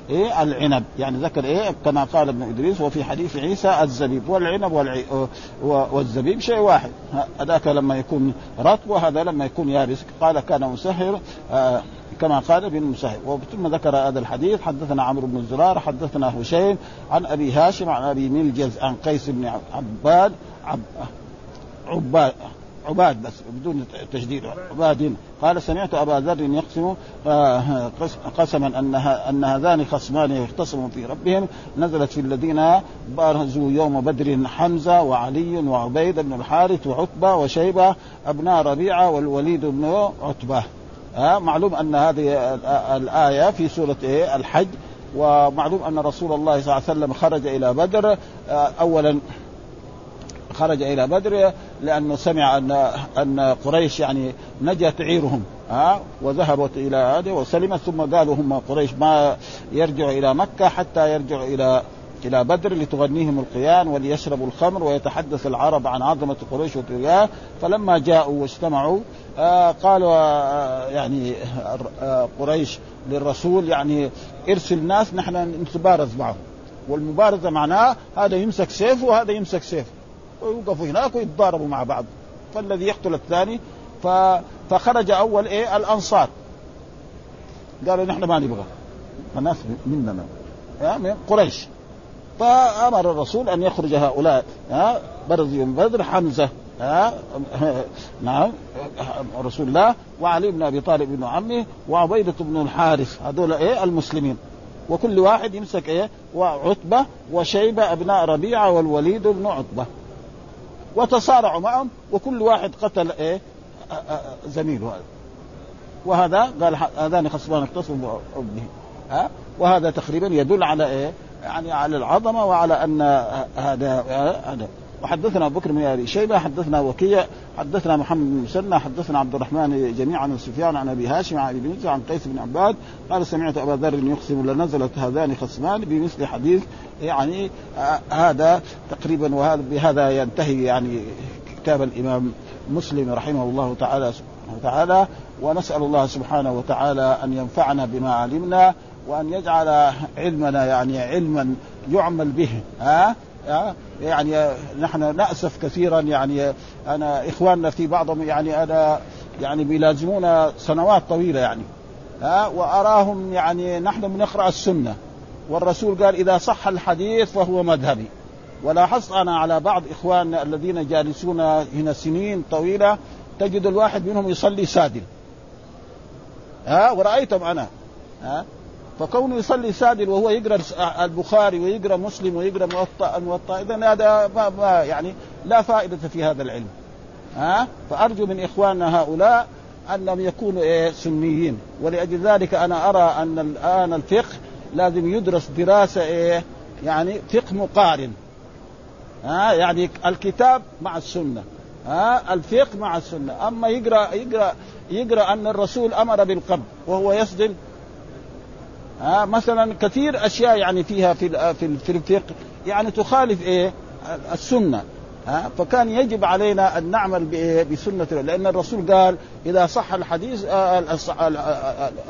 [SPEAKER 2] إيه؟ العنب. يعني ذكر إيه؟ كما قال ابن إدريس وفي حديث عيسى الزبيب والعنب والزبيب شيء واحد. هذاك لما يكون رطب وهذا لما يكون يابس. قال كان مسهر آه كما قال ابن مسهب ثم ذكر هذا الحديث حدثنا عمرو بن الزرار حدثنا هشيم عن أبي هاشم عن أبي ملجز عن قيس بن عباد عب عباد عباد بس بدون تشديد. عباد. قال سمعت أبا ذر يقسم آه، قسما أن أن هذان خصمان يختصموا في ربهم. نزلت في الذين بارزوا يوم بدر حمزة وعلي وعبيد بن الحارث وعتبة وشيبة أبناء ربيعة والوليد بن عتبة. ها معلوم أن هذه الآية في سورة إيه؟ الحج ومعلوم أن رسول الله صلى الله عليه وسلم خرج إلى بدر اولا خرج إلى بدر لأنه سمع أن أن قريش يعني نجت عيرهم ها وذهبت إلى هذه وسلمت ثم قالوا هم قريش ما يرجعوا إلى مكة حتى يرجعوا إلى إلى بدر لتغنيهم القيان وليشربوا الخمر ويتحدث العرب عن عظمة قريش وطغيان فلما جاءوا واجتمعوا آه قالوا آه يعني آه قريش للرسول يعني ارسل ناس نحن نتبارز معهم. والمبارزة معناه هذا يمسك سيفه وهذا يمسك سيفه ويوقفوا هناك ويتضاربوا مع بعض. فالذي يقتل الثاني ف... فخرج أول إيه؟ الأنصار. قالوا نحن ما نبغى. الناس مننا. من قريش. فأمر الرسول أن يخرج هؤلاء ها برز يوم بدر حمزة ها نعم رسول الله وعلي بن أبي طالب بن عمه وعبيدة بن الحارث هذول إيه؟ المسلمين. وكل واحد يمسك إيه؟ وعتبة وشيبة ابناء ربيعة والوليد بن عتبة. وتصارعوا معهم وكل واحد قتل إيه؟ زميله هذا. وهذا قال هذان خصمان اختصموا به. ها؟ وهذا تقريبا يدل على إيه؟ يعني على العظمة وعلى أن هذا هذا. وحدثنا بكر بن أبي شيبة حدثنا وكيع حدثنا محمد بن مسنى حدثنا عبد الرحمن جميعا عن سفيان عن أبي هاشم عن أبي عن قيس بن عباد. قال سمعت أبا ذر يقسم لنزلت هذان خصمان بمثل حديث يعني هذا تقريبا وهذا بهذا ينتهي يعني كتاب الإمام مسلم رحمه الله تعالى سبحانه وتعالى. ونسأل الله سبحانه وتعالى أن ينفعنا بما علمنا وأن يجعل علمنا يعني علما يعمل به ها؟ يعني نحن نأسف كثيرا يعني أنا إخواننا في بعضهم يعني أنا يعني بيلازمونا سنوات طويلة يعني ها؟ وأراهم يعني نحن بنقرا السنة والرسول قال إذا صح الحديث فهو مذهبي. ولاحظت أنا على بعض إخواننا الذين جالسون هنا سنين طويلة تجد الواحد منهم يصلي سادل ها؟ ورأيتم أنا ها؟ فكونه يصلي سادل وهو يقرأ البخاري ويقرأ مسلم ويقرأ موطأ الموطأ اذا هذا ما, ما يعني لا فائدة في هذا العلم. ها؟ فأرجو من إخواننا هؤلاء انهم يكونوا إيه سنيين. ولأجل ذلك أنا أرى أن الآن الفقه لازم يدرس دراسة إيه يعني فقه مقارن. ها؟ يعني الكتاب مع السنة. ها؟ الفقه مع السنة. أما يقرا يقرا يقرأ أن الرسول أمر بالقبض وهو يصدم ها مثلا كثير أشياء يعني فيها في في الفقه. يعني تخالف إيه؟ السنة. ها فكان يجب علينا أن نعمل بسنة لأن الرسول قال إذا صح الحديث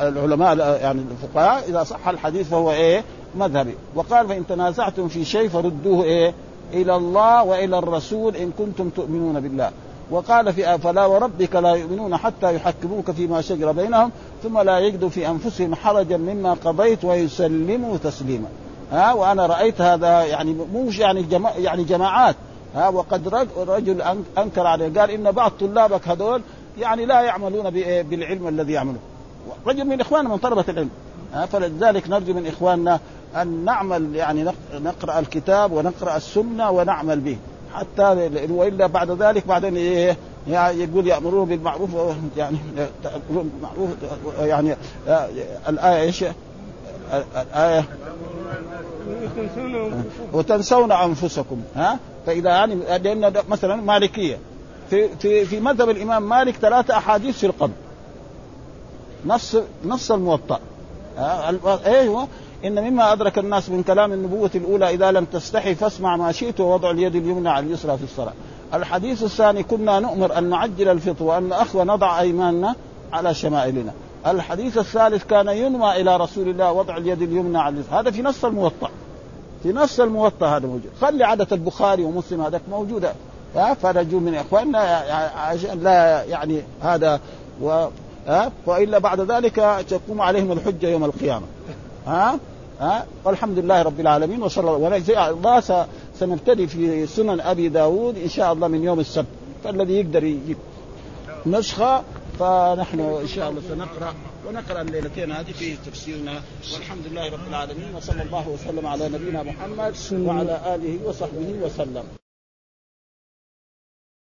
[SPEAKER 2] العلماء يعني الفقهاء إذا صح الحديث فهو إيه؟ مذهبي. وقال فإن تنازعتم في شيء فردوه إيه؟ إلى الله وإلى الرسول إن كنتم تؤمنون بالله. وقال في فلا وربك لا يؤمنون حتى يحكموك فيما شجر بينهم ثم لا يجدوا في أنفسهم حرجا مما قضيت ويسلموا تسليما. ها وأنا رأيت هذا يعني مو يعني جما يعني جماعات. ها وقد رجل أنكر عليه قال إن بعض طلابك هذول يعني لا يعملون بالعلم الذي يعمله رجل من إخواننا من طلبة العلم. ها فلذلك نرجو من إخواننا أن نعمل يعني نقرأ الكتاب ونقرأ السنة ونعمل به. حتى وإلا بعد ذلك بعدين إيه يقول يأمرون بالمعروف يعني بالمعروف يعني الآية إيش؟ الآية. وتنسون أنفسكم. ها؟ فإذا يعني لأن مثلا مالكية. في في في مذهب الإمام مالك ثلاثة أحاديث في القبر نص نص الموطأ. أيوه إن مما أدرك الناس من كلام النبوة الأولى إذا لم تستحي فاسمع ما شئت ووضع اليد اليمنى على اليسرى في الصلاة. الحديث الثاني كنا نؤمر أن نعجل الفطر وأن نأخذ نضع أيماننا على شمائلنا. الحديث الثالث كان ينمى إلى رسول الله وضع اليد اليمنى على اليسرى، هذا في نص الموطأ. في نص الموطأ هذا موجود، خلي عادة البخاري ومسلم هذاك موجودة فرجوا من إخواننا عشان لا يعني هذا و وإلا بعد ذلك تقوم عليهم الحجة يوم القيامة ها ها؟ والحمد لله رب العالمين وصلى الله سنبتدي في سنن أبي داود إن شاء الله من يوم السبت فالذي يقدر يجيب نسخة فنحن إن شاء الله سنقرأ ونقرأ الليلتين هذه في تفسيرنا. والحمد لله رب العالمين وصلى الله وسلم على نبينا محمد وعلى آله وصحبه وسلم.